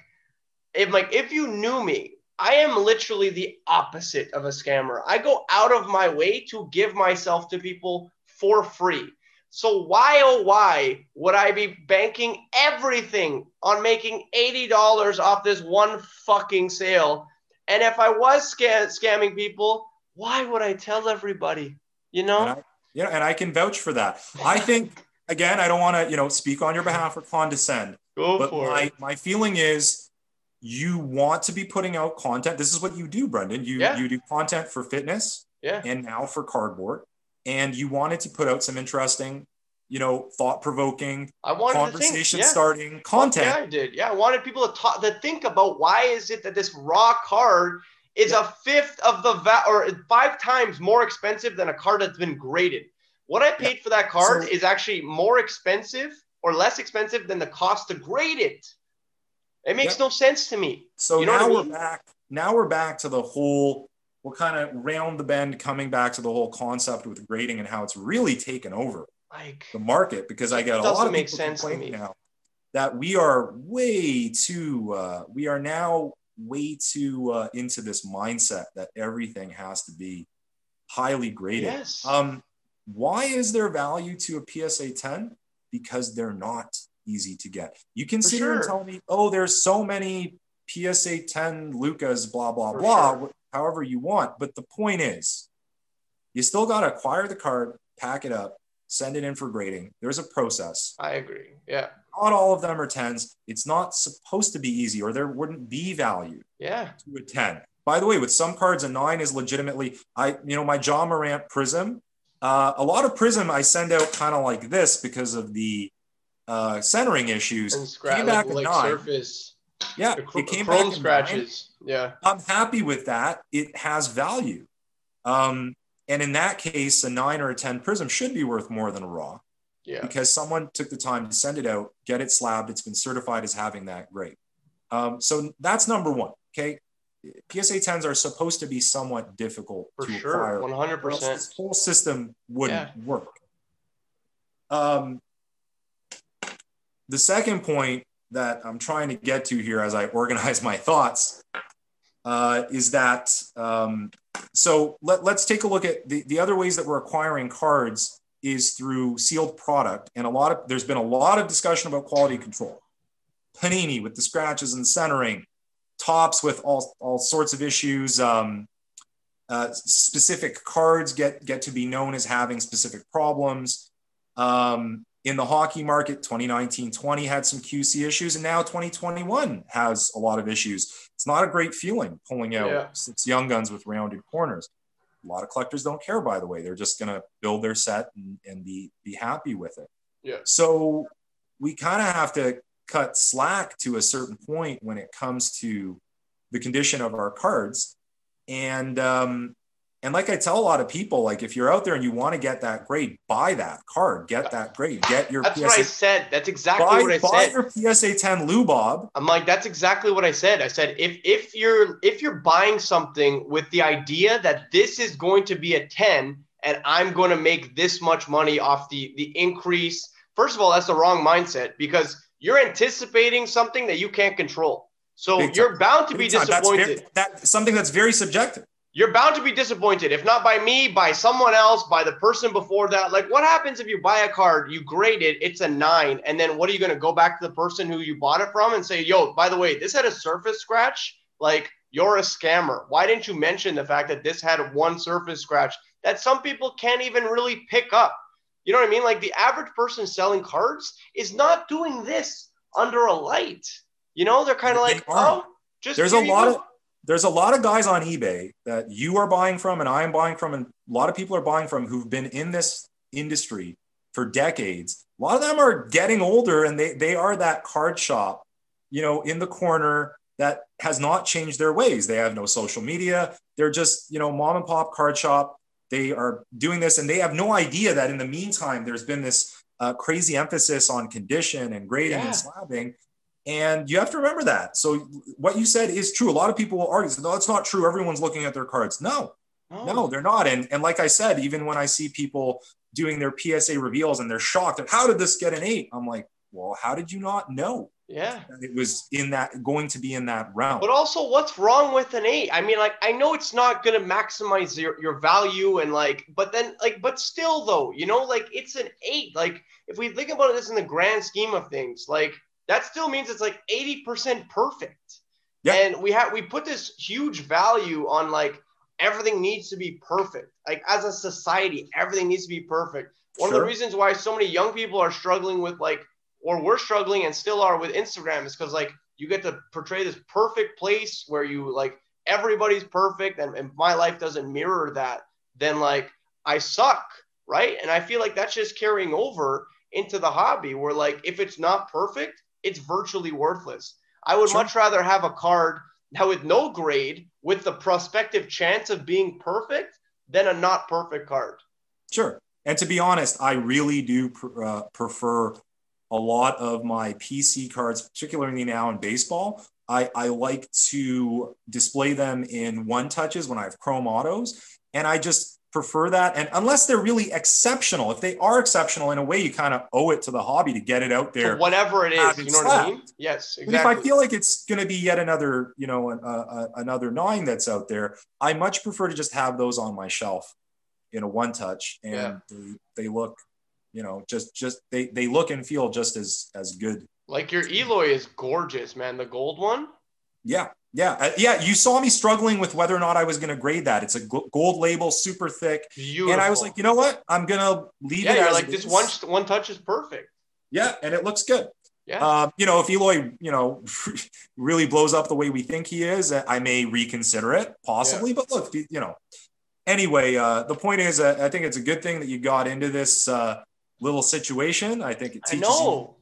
if like if you knew me I am literally the opposite of a scammer. I go out of my way to give myself to people for free. So why oh why would I be banking everything on making $80 off this one fucking sale? And if I was scam- scamming people, why would I tell everybody? You know? And I, yeah, and I can vouch for that. I think again, I don't want to, you know, speak on your behalf or condescend. Go but for my, it. My feeling is you want to be putting out content. This is what you do, Brendan. You yeah. you do content for fitness, yeah, and now for cardboard, and you wanted to put out some interesting, you know, thought provoking, I wanted conversation yeah. starting content. yeah, I did. Yeah, I wanted people to talk to think about why is it that this raw card is yeah. a fifth of the va- or five times more expensive than a card that's been graded. What I paid yeah. for that card so, is actually more expensive or less expensive than the cost to grade it. It makes no sense to me. So you know now I mean? we're back. Now we're back to the whole. We're kind of round the bend, coming back to the whole concept with grading and how it's really taken over like the market. Because I get a lot of make sense to me now that we are way too. Uh, we are now way too uh, into this mindset that everything has to be highly graded. Yes. Um, why is there value to a PSA 10? Because they're not easy to get. You can For sit sure. here and tell me, oh, there's so many PSA 10 Lucas, blah, blah, For blah, sure. However you want. But the point is, you still got to acquire the card, pack it up, send it in for grading. There's a process. I agree. Yeah. Not all of them are 10s. It's not supposed to be easy, or there wouldn't be value yeah. to a 10. By the way, with some cards, a nine is legitimately, I, you know, my Ja Morant Prizm, uh, a lot of Prizm I send out kind of like this because of the uh, centering issues. And back like, like surface. Yeah, cr- it came back scratches. Yeah, I'm happy with that. It has value. Um, and in that case, a nine or a 10 Prizm should be worth more than a raw. Yeah. Because someone took the time to send it out, get it slabbed. It's been certified as having that grade. Um, so that's number one. Okay. PSA 10s are supposed to be somewhat difficult For to sure, acquire. 100%. This whole system wouldn't yeah. work. Um, the second point that I'm trying to get to here as I organize my thoughts uh, is that um, so let, us take a look at the, the other ways that we're acquiring cards is through sealed product and a lot of there's been a lot of discussion about quality control panini with the scratches and centering Topps with all all sorts of issues. Um, uh, specific cards get get to be known as having specific problems. Um, in the hockey market, 2019-20 had some QC issues, and now 2021 has a lot of issues. It's not a great feeling pulling out Yeah. six young guns with rounded corners. A lot of collectors don't care, by the way. They're just going to build their set and, and be be happy with it. Yeah. So we kind of have to cut slack to a certain point when it comes to the condition of our cards. And um, and like I tell a lot of people, like if you're out there and you want to get that grade, buy that card, get that grade, get your That's what I PSA, said. That's exactly buy, what I buy said. your PSA 10 Lubob. I'm like, that's exactly what I said. I said if if you're if you're buying something with the idea that this is going to be a 10 and I'm going to make this much money off the the increase, first of all, that's the wrong mindset because you're anticipating something that you can't control. So Big you're bound to be Big time. That's very- disappointed. Something that's very subjective. You're bound to be disappointed, if not by me, by someone else, by the person before that. Like, what happens if you buy a card, you grade it, it's a nine, and then what are you going to go back to the person who you bought it from and say, yo, by the way, this had a surface scratch? Like, you're a scammer. Why didn't you mention the fact that this had one surface scratch that some people can't even really pick up? You know what I mean? Like, the average person selling cards is not doing this under a light. You know, they're kind of like, oh, just There's a lot go. of there's a lot of guys on eBay that you are buying from and I am buying from and a lot of people are buying from who've been in this industry for decades. A lot of them are getting older and they they are that card shop, you know, in the corner that has not changed their ways. They have no social media. They're just, you know, mom and pop card shop. They are doing this and they have no idea that in the meantime there's been this uh, crazy emphasis on condition and grading Yeah. and slabbing. And you have to remember that. So what you said is true. A lot of people will argue, no, it's not true. Everyone's looking at their cards. No, no, they're not. And, and like I said, even when I see people doing their PSA reveals and they're shocked, at, how did this get an eight? I'm like, well, how did you not know Yeah. it was in that going to be in that realm? But also, what's wrong with an eight? I mean, like, I know it's not gonna maximize your, your value and like, but then like, but still though, you know, like it's an eight. Like, if we think about this in the grand scheme of things, like that still means it's like 80% perfect. Yeah. And we have we put this huge value on like everything needs to be perfect. Like as a society, everything needs to be perfect. One of the reasons why so many young people are struggling with like, or we're struggling and still are with Instagram is because like you get to portray this perfect place where you like everybody's perfect and, and my life doesn't mirror that, then like I suck, right? And I feel like that's just carrying over into the hobby where like if it's not perfect, it's virtually worthless. I would Sure. much rather have a card now with no grade with the prospective chance of being perfect than a not perfect card. Sure. And to be honest, I really do pr- uh, prefer a lot of my PC cards, particularly now in baseball. I, I like to display them in one touches when I have chrome autos. And I just prefer that. And unless they're really exceptional, if they are exceptional in a way, you kind of owe it to the hobby to get it out there. whatever it is, you know what I mean? Yes, But exactly. if I feel like it's going to be yet another, you know, an- another nine that's out there, I much prefer to just have those on my shelf in a one touch, and Yeah. they, they look, you know, just just they they look and feel just as as good. like your Eloy is gorgeous, man. The gold one. Yeah, yeah, uh, yeah. You saw me struggling with whether or not I was going to grade that. It's a gold label, super thick, Beautiful. and I was like, you know what? I'm gonna leave yeah, it you're like this one one touch is perfect. Yeah, and it looks good. Yeah. Um, you know, if Eloy, you know, really blows up the way we think he is, I may reconsider it, possibly. But look, you know, anyway, uh, the point is, uh, I think it's a good thing that you got into this uh, little situation. I think it teaches you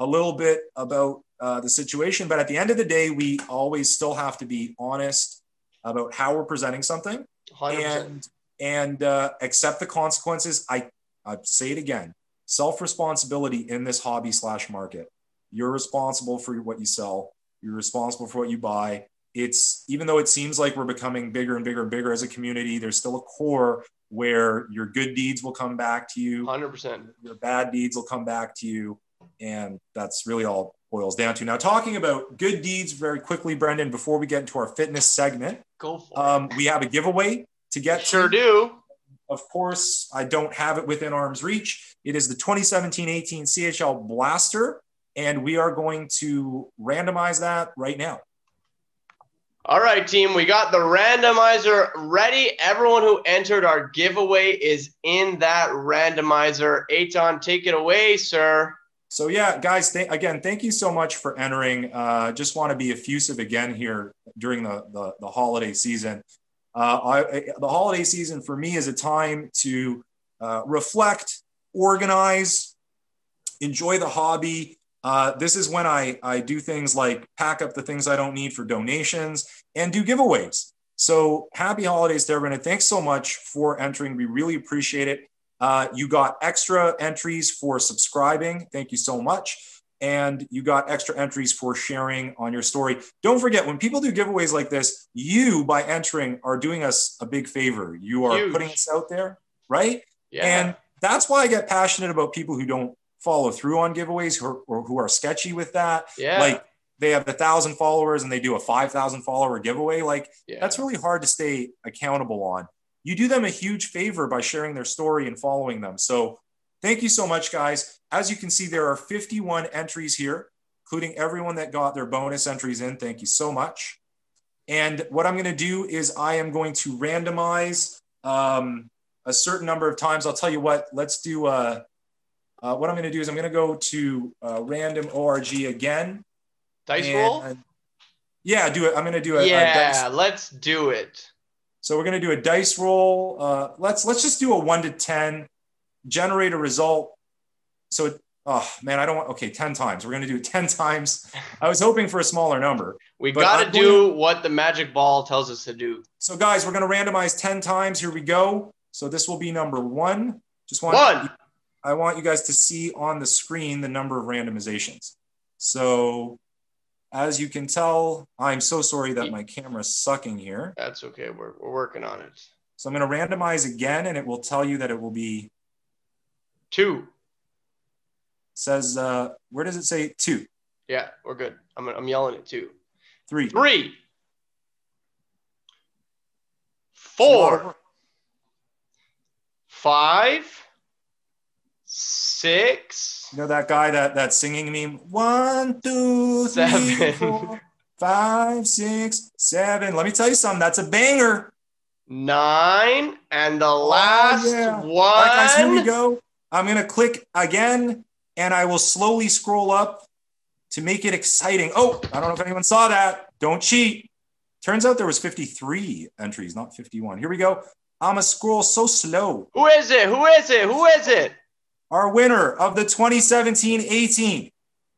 a little bit about uh, the situation. But at the end of the day, we always still have to be honest about how we're presenting something 100%. and and uh, accept the consequences. I I say it again: self responsibility in this hobby slash market. You're responsible for what you sell. You're responsible for what you buy. It's even though it seems like we're becoming bigger and bigger and bigger as a community, there's still a core where your good deeds will come back to you, 100%. your bad deeds will come back to you, and that's really all boils down to. Now, talking about good deeds very quickly, Brendan, before we get into our fitness segment, Go for um, we have a giveaway to get Sure to. do. Of course, I don't have it within arm's reach. It is the 2017-18 CHL Blaster, and we are going to randomize that right now. All right, team, we got the randomizer ready. Everyone who entered our giveaway is in that randomizer. Aton, take it away, sir. So yeah, guys, th- again, thank you so much for entering. Uh, just want to be effusive again here during the, the, the holiday season. Uh, I, the holiday season for me is a time to uh, reflect, organize, enjoy the hobby. Uh, this is when I, I do things like pack up the things I don't need for donations and do giveaways. So happy holidays to everyone. And thanks so much for entering. We really appreciate it. Uh, you got extra entries for subscribing. Thank you so much. And you got extra entries for sharing on your story. Don't forget, when people do giveaways like this, you, by entering, are doing us a big favor. You are Huge. putting us out there, right? Yeah. And that's why I get passionate about people who don't follow through on giveaways or, or who are sketchy with that. yeah. Like they have a thousand followers and they do a 5,000 follower giveaway. Like yeah. that's really hard to stay accountable on. You do them a huge favor by sharing their story and following them. So thank you so much, guys. As you can see, there are 51 entries here, including everyone that got their bonus entries in. Thank you so much. And what I'm going to do is I am going to randomize um, a certain number of times. I'll tell you what, let's do, uh, uh, what I'm going to do is I'm going to go to uh, random ORG again. Dice roll? Yeah, do it. I'm going to do a, a yeah, dice let's do it. So we're going to do a dice roll. Uh, let's let's just do a one to ten, generate a result. So it, oh man, I don't want. Okay, ten times. We're going to do it ten times. I was hoping for a smaller number. We got to do what the magic ball tells us to do. So guys, we're going to randomize ten times. Here we go. So this will be number one. Just want One. I want you guys to see on the screen the number of randomizations. So as you can tell, I'm so sorry that my camera's sucking here. That's okay. We're, we're working on it. So I'm going to randomize again, and it will tell you that it will be Two. says uh, where does it say two, Yeah, we're good. I'm, I'm yelling it two. three, Three. Four. Five. Six. You know that guy that that singing meme? One, two, three, Seven. four, five, six, seven. Let me tell you something. That's a banger. Nine. And the oh, last Oh, yeah. one. All right, guys, here we go. I'm gonna click again, and I will slowly scroll up to make it exciting. Oh, I don't know if anyone saw that. Don't cheat. Turns out there was 53 entries, not 51. Here we go. I'm gonna scroll so slow. Who is it? Who is it? Who is it? Our winner of the 2017-18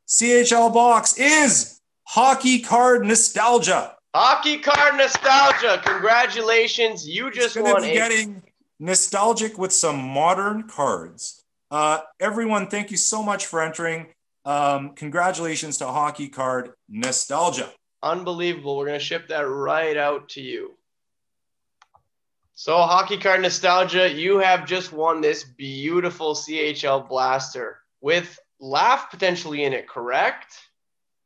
CHL box is Hockey Card Nostalgia. Hockey card nostalgia. Congratulations. You just to won be a getting nostalgic with some modern cards. Uh, everyone, thank you so much for entering. Um, congratulations to Hockey Card Nostalgia. Unbelievable. We're going to ship that right out to you. So, Hockey Card Nostalgia, you have just won this beautiful CHL blaster with Laffy potentially in it, correct?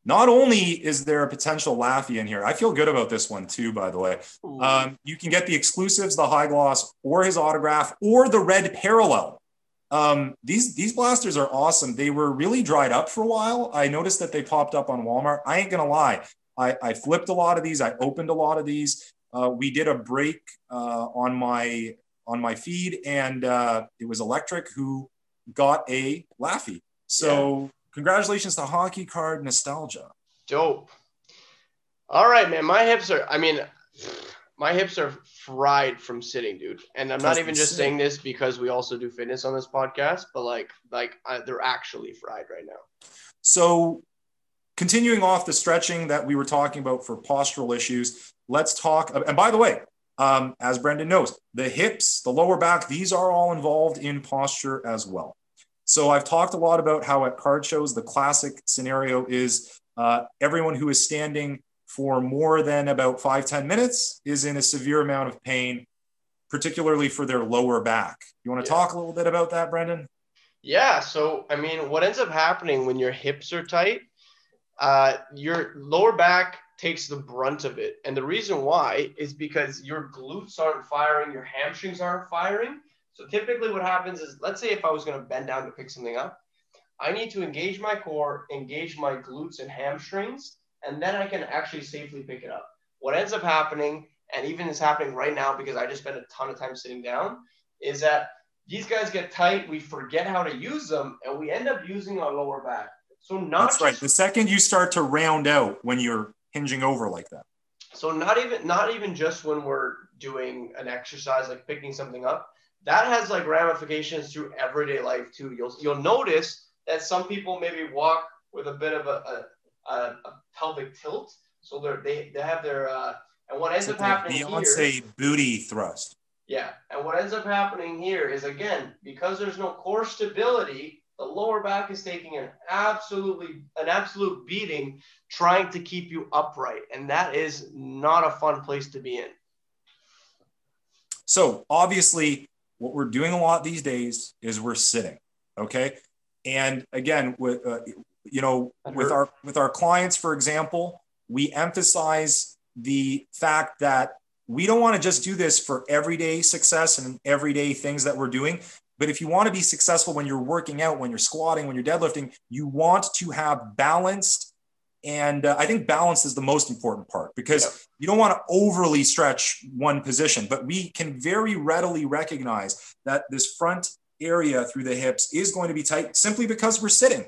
Not only is there a potential Laffy in here, I feel good about this one too, by the way. Um, you can get the exclusives, the high gloss, or his autograph, or the red parallel. Um, these these blasters are awesome. They were really dried up for a while. I noticed that they popped up on Walmart. I ain't gonna lie. I, I flipped a lot of these. I opened a lot of these. Uh, we did a break on my on my feed, and uh, it was Electric who got a Laffy. So congratulations to Hockey Card Nostalgia. Dope. All right, man. My hips are, I mean, my hips are fried from sitting, dude. And I'm not even just sit. saying this because we also do fitness on this podcast, but like, like I, they're actually fried right now. So, continuing off the stretching that we were talking about for postural issues, let's talk. And by the way, um, as Brendan knows, the hips, the lower back, these are all involved in posture as well. So, I've talked a lot about how at card shows, the classic scenario is uh, everyone who is standing for more than about five ten minutes is in a severe amount of pain, particularly for their lower back. You want to Yeah. talk a little bit about that, Brendan? Yeah. So, I mean, what ends up happening when your hips are tight, uh, your lower back takes the brunt of it. And the reason why is because your glutes aren't firing, your hamstrings aren't firing. So, typically, what happens is let's say if I was going to bend down to pick something up, I need to engage my core, engage my glutes and hamstrings, and then I can actually safely pick it up. what ends up happening, and even is happening right now because I just spend a ton of time sitting down, is that these guys get tight, we forget how to use them, and we end up using our lower back. So not That's right. The second you start to round out when you're hinging over like that. So not even not even just when we're doing an exercise like picking something up. That has like ramifications through everyday life too. You'll you'll notice that some people maybe walk with a bit of a, a, a, pelvic tilt. So they're, they they have their uh, and what ends So up happening Beyonce here. booty thrust. Yeah, and what ends up happening here is again because there's no core stability, the lower back is taking an absolutely an absolute beating trying to keep you upright, and that is not a fun place to be in. So obviously, what we're doing a lot these days is we're sitting. Okay, and again, with uh, you know, with our with our clients, for example, we emphasize the fact that we don't want to just do this for everyday success and everyday things that we're doing. But if you want to be successful when you're working out, when you're squatting, when you're deadlifting, you want to have balanced. And uh, I think balance is the most important part because Yep. you don't want to overly stretch one position, but we can very readily recognize that this front area through the hips is going to be tight simply because we're sitting.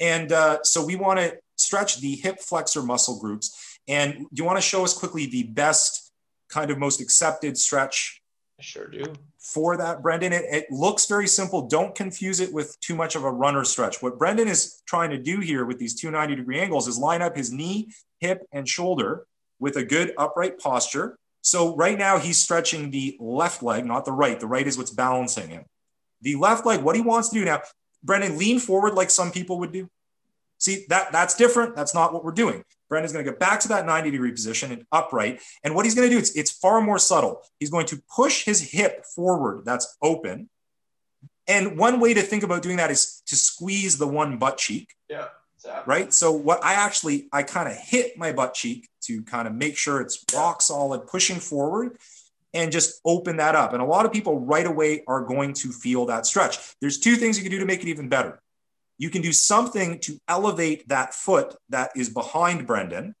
And uh, so we want to stretch the hip flexor muscle groups. And do you want to show us quickly the best kind of most accepted stretch I sure do. For that, Brendan? It, it looks very simple. Don't confuse it with too much of a runner stretch. What Brendan is trying to do here with these two 90 degree angles is line up his knee, hip, and shoulder with a good upright posture. So right now he's stretching the left leg, not the right. The right is what's balancing him. The left leg, what he wants to do now, Brendan, lean forward like some people would do. See, that that's different. That's not what we're doing. Brendan's going to get back to that 90 degree position and upright. And what he's going to do, it's, it's far more subtle. He's going to push his hip forward that's open. And one way to think about doing that is to squeeze the one butt cheek, Yeah. Exactly. right? So what I actually, I kind of hit my butt cheek to kind of make sure it's rock solid, pushing forward and just open that up. And a lot of people right away are going to feel that stretch. There's two things you can do to make it even better. You can do something to elevate that foot that is behind Brendan.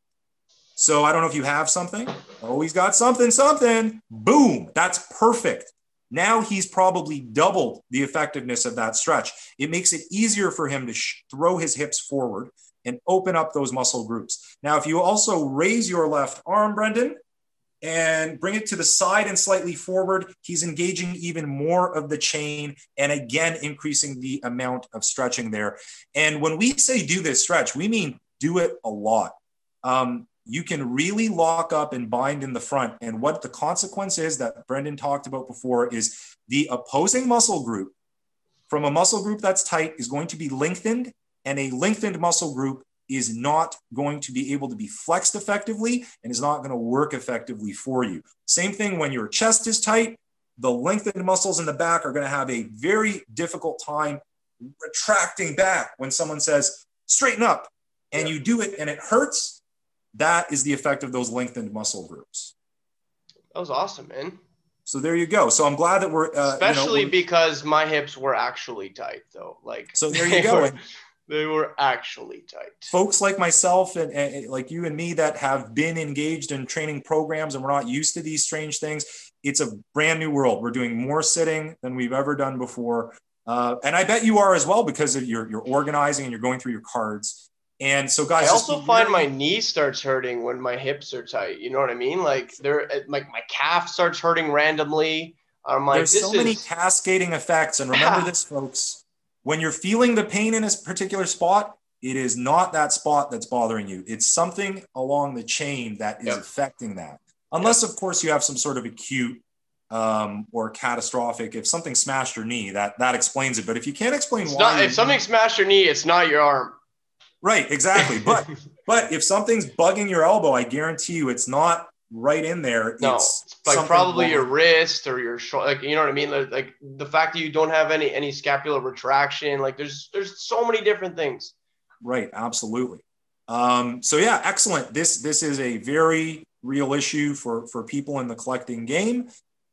So I don't know if you have something. Oh, he's got something, something. Boom. That's perfect. Now he's probably doubled the effectiveness of that stretch. It makes it easier for him to sh- throw his hips forward and open up those muscle groups. Now, if you also raise your left arm, Brendan, and bring it to the side and slightly forward, he's engaging even more of the chain and again increasing the amount of stretching there. And when we say do this stretch, we mean do it a lot. Um, you can really lock up and bind in the front. And what the consequence is that Brendan talked about before is the opposing muscle group from a muscle group that's tight is going to be lengthened, and a lengthened muscle group is not going to be able to be flexed effectively and is not going to work effectively for you. Same thing when your chest is tight, the lengthened muscles in the back are going to have a very difficult time retracting back when someone says, straighten up, and Yeah. you do it and it hurts. That is the effect of those lengthened muscle groups. That was awesome, man. So there you go. So I'm glad that we're, uh, you know, Especially we're- because my hips were actually tight, though. Like So there you go. were- they were actually tight. folks like myself and, and like you and me that have been engaged in training programs and we're not used to these strange things it's a brand new world we're doing more sitting than we've ever done before uh, and i bet you are as well because of your, you're organizing and you're going through your cards and so guys I also find very- my knee starts hurting when my hips are tight. You know what I mean? Like they're like my calf starts hurting randomly. I'm like, there's so many cascading effects and remember this folks when you're feeling the pain in a particular spot it is not that spot that's bothering you. It's something along the chain that is Yep. affecting that. Unless of course you have some sort of acute um, or catastrophic if something smashed your knee that that explains it. But if you can't explain it's why not, if something smashed your knee, it's not your arm. right exactly. But but if something's bugging your elbow i guarantee you it's not right in there No, it's like probably wrong. your wrist or your shoulder. Like you know what I mean? Like, like the fact that you don't have any any scapular retraction. Like there's there's so many different things. Right, absolutely. Um, so yeah, excellent. This this is a very real issue for for people in the collecting game,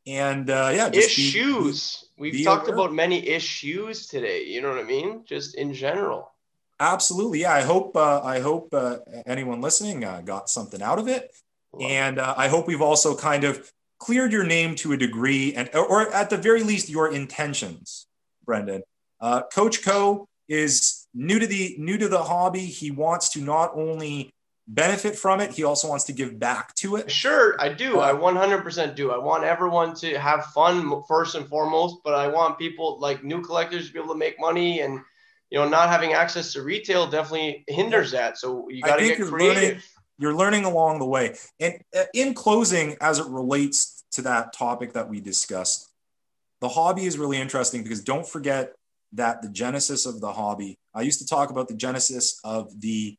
and uh, yeah, just be- issues. We've be talked aware. about many issues today. You know what I mean? Just in general. absolutely. Yeah, I hope uh, I hope uh, anyone listening uh, got something out of it. And uh, I hope we've also kind of cleared your name to a degree, and or at the very least your intentions, Brendan. Uh, Coach Koe is new to the new to the hobby. He wants to not only benefit from it, he also wants to give back to it. Sure, I do. I 100% do. I want everyone to have fun first and foremost, but I want people like new collectors to be able to make money and you know not having access to retail definitely hinders that. So you got to get creative. Learning, you're learning along the way. And uh, in closing, as it relates to that topic that we discussed, the hobby is really interesting because don't forget that the genesis of the hobby, I used to talk about the genesis of the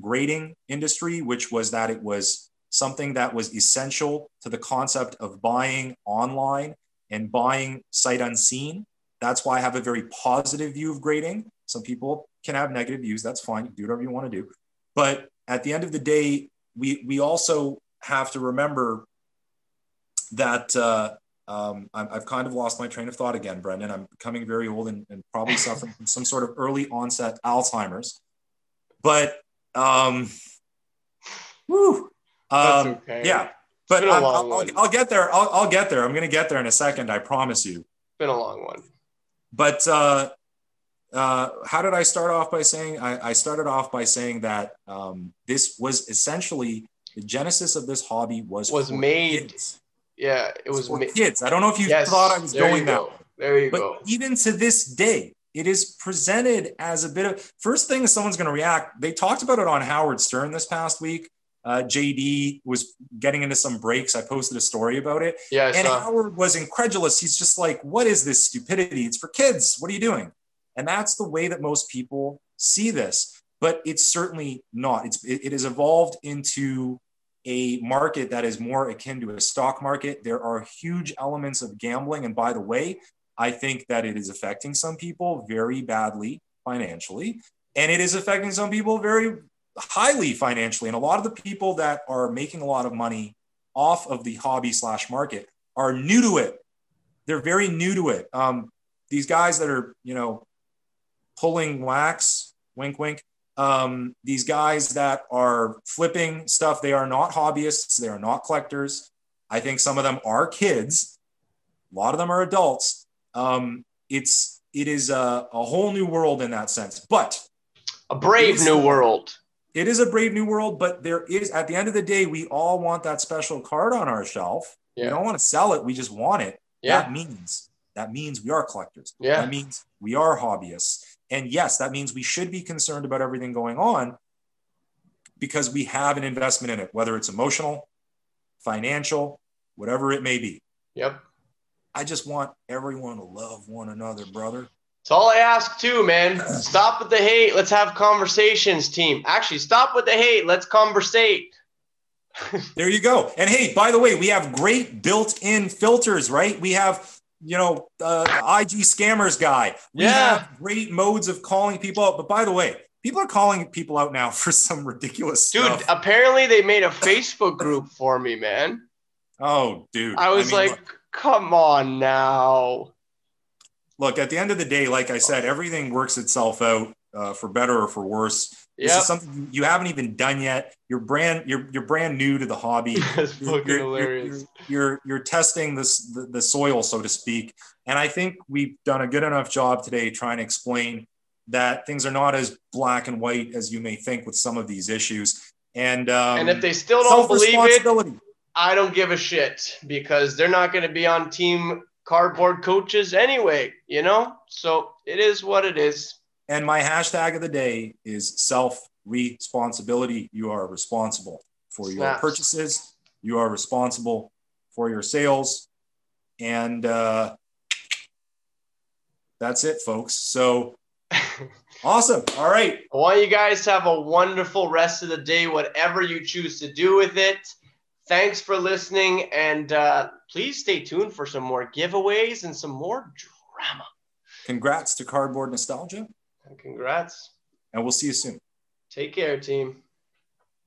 grading industry, which was that it was something that was essential to the concept of buying online and buying sight unseen. That's why I have a very positive view of grading. Some people can have negative views. That's fine. Do whatever you want to do. But at the end of the day, we we also have to remember that uh, um, i have kind of lost my train of thought again, Brendan. I'm becoming very old and, and probably suffering from some sort of early onset Alzheimer's. But um, whew, um, okay. yeah, but I'll, I'll, I'll, get there. I'll, I'll get there. I'm going to get there in a second. I promise you. Been a long one. But uh, uh, how did I start off by saying? I, I started off by saying that um, this was essentially the genesis of this hobby was was made. Kids. Yeah, it was for ma- kids. I don't know if you yes, thought I was going that way. There you but go. even to this day, it is presented as a bit of first thing someone's going to react. They talked about it on Howard Stern this past week. Uh, JD was getting into some breaks. I posted a story about it. Yeah, and Howard was incredulous. He's just like, "What is this stupidity? It's for kids. What are you doing?" And that's the way that most people see this. But it's certainly not. It's, it, it has evolved into a market that is more akin to a stock market. There are huge elements of gambling. And by the way, I think that it is affecting some people very badly financially. And it is affecting some people very highly financially. And a lot of the people that are making a lot of money off of the hobby slash market are new to it. They're very new to it. Um, these guys that are, you know, pulling wax, wink, wink. Um, these guys that are flipping stuff, they are not hobbyists, they are not collectors. I think some of them are kids. A lot of them are adults. Um, it's it is a, a whole new world in that sense, but a brave new world. It is a brave new world, but there is at the end of the day, we all want that special card on our shelf. Yeah. We don't want to sell it; we just want it. Yeah. That means that means we are collectors. Yeah. That means we are hobbyists. And yes, that means we should be concerned about everything going on because we have an investment in it, whether it's emotional, financial, whatever it may be. Yep. I just want everyone to love one another, brother. It's all I ask too, man. Stop with the hate. Let's have conversations, team. Actually, stop with the hate. Let's conversate. there you go. And hey, by the way, we have great built-in filters, right? We have you know, uh, IG scammers guy. We yeah. have great modes of calling people out. But by the way, people are calling people out now for some ridiculous dude, stuff. apparently they made a Facebook group for me, man. Oh, dude. I was I mean, like, look, come on now. Look, at the end of the day, like I said, everything works itself out uh, for better or for worse. This is something you haven't even done yet. You're brand you're you're brand new to the hobby. That's fucking you're, hilarious. You're, you're, you're testing this the, the soil, so to speak. And I think we've done a good enough job today trying to explain that things are not as black and white as you may think with some of these issues. And um, and if they still don't believe it, I don't give a shit because they're not going to be on team cardboard coaches anyway. You know, so it is what it is. And my hashtag of the day is self responsibility. You are responsible for your Snaps. purchases, you are responsible for your sales. And uh, that's it, folks. So awesome. All right. I want you guys to have a wonderful rest of the day, whatever you choose to do with it. Thanks for listening. And uh, please stay tuned for some more giveaways and some more drama. Congrats to Cardboard Nostalgia. Congrats. And we'll see you soon. Take care, team.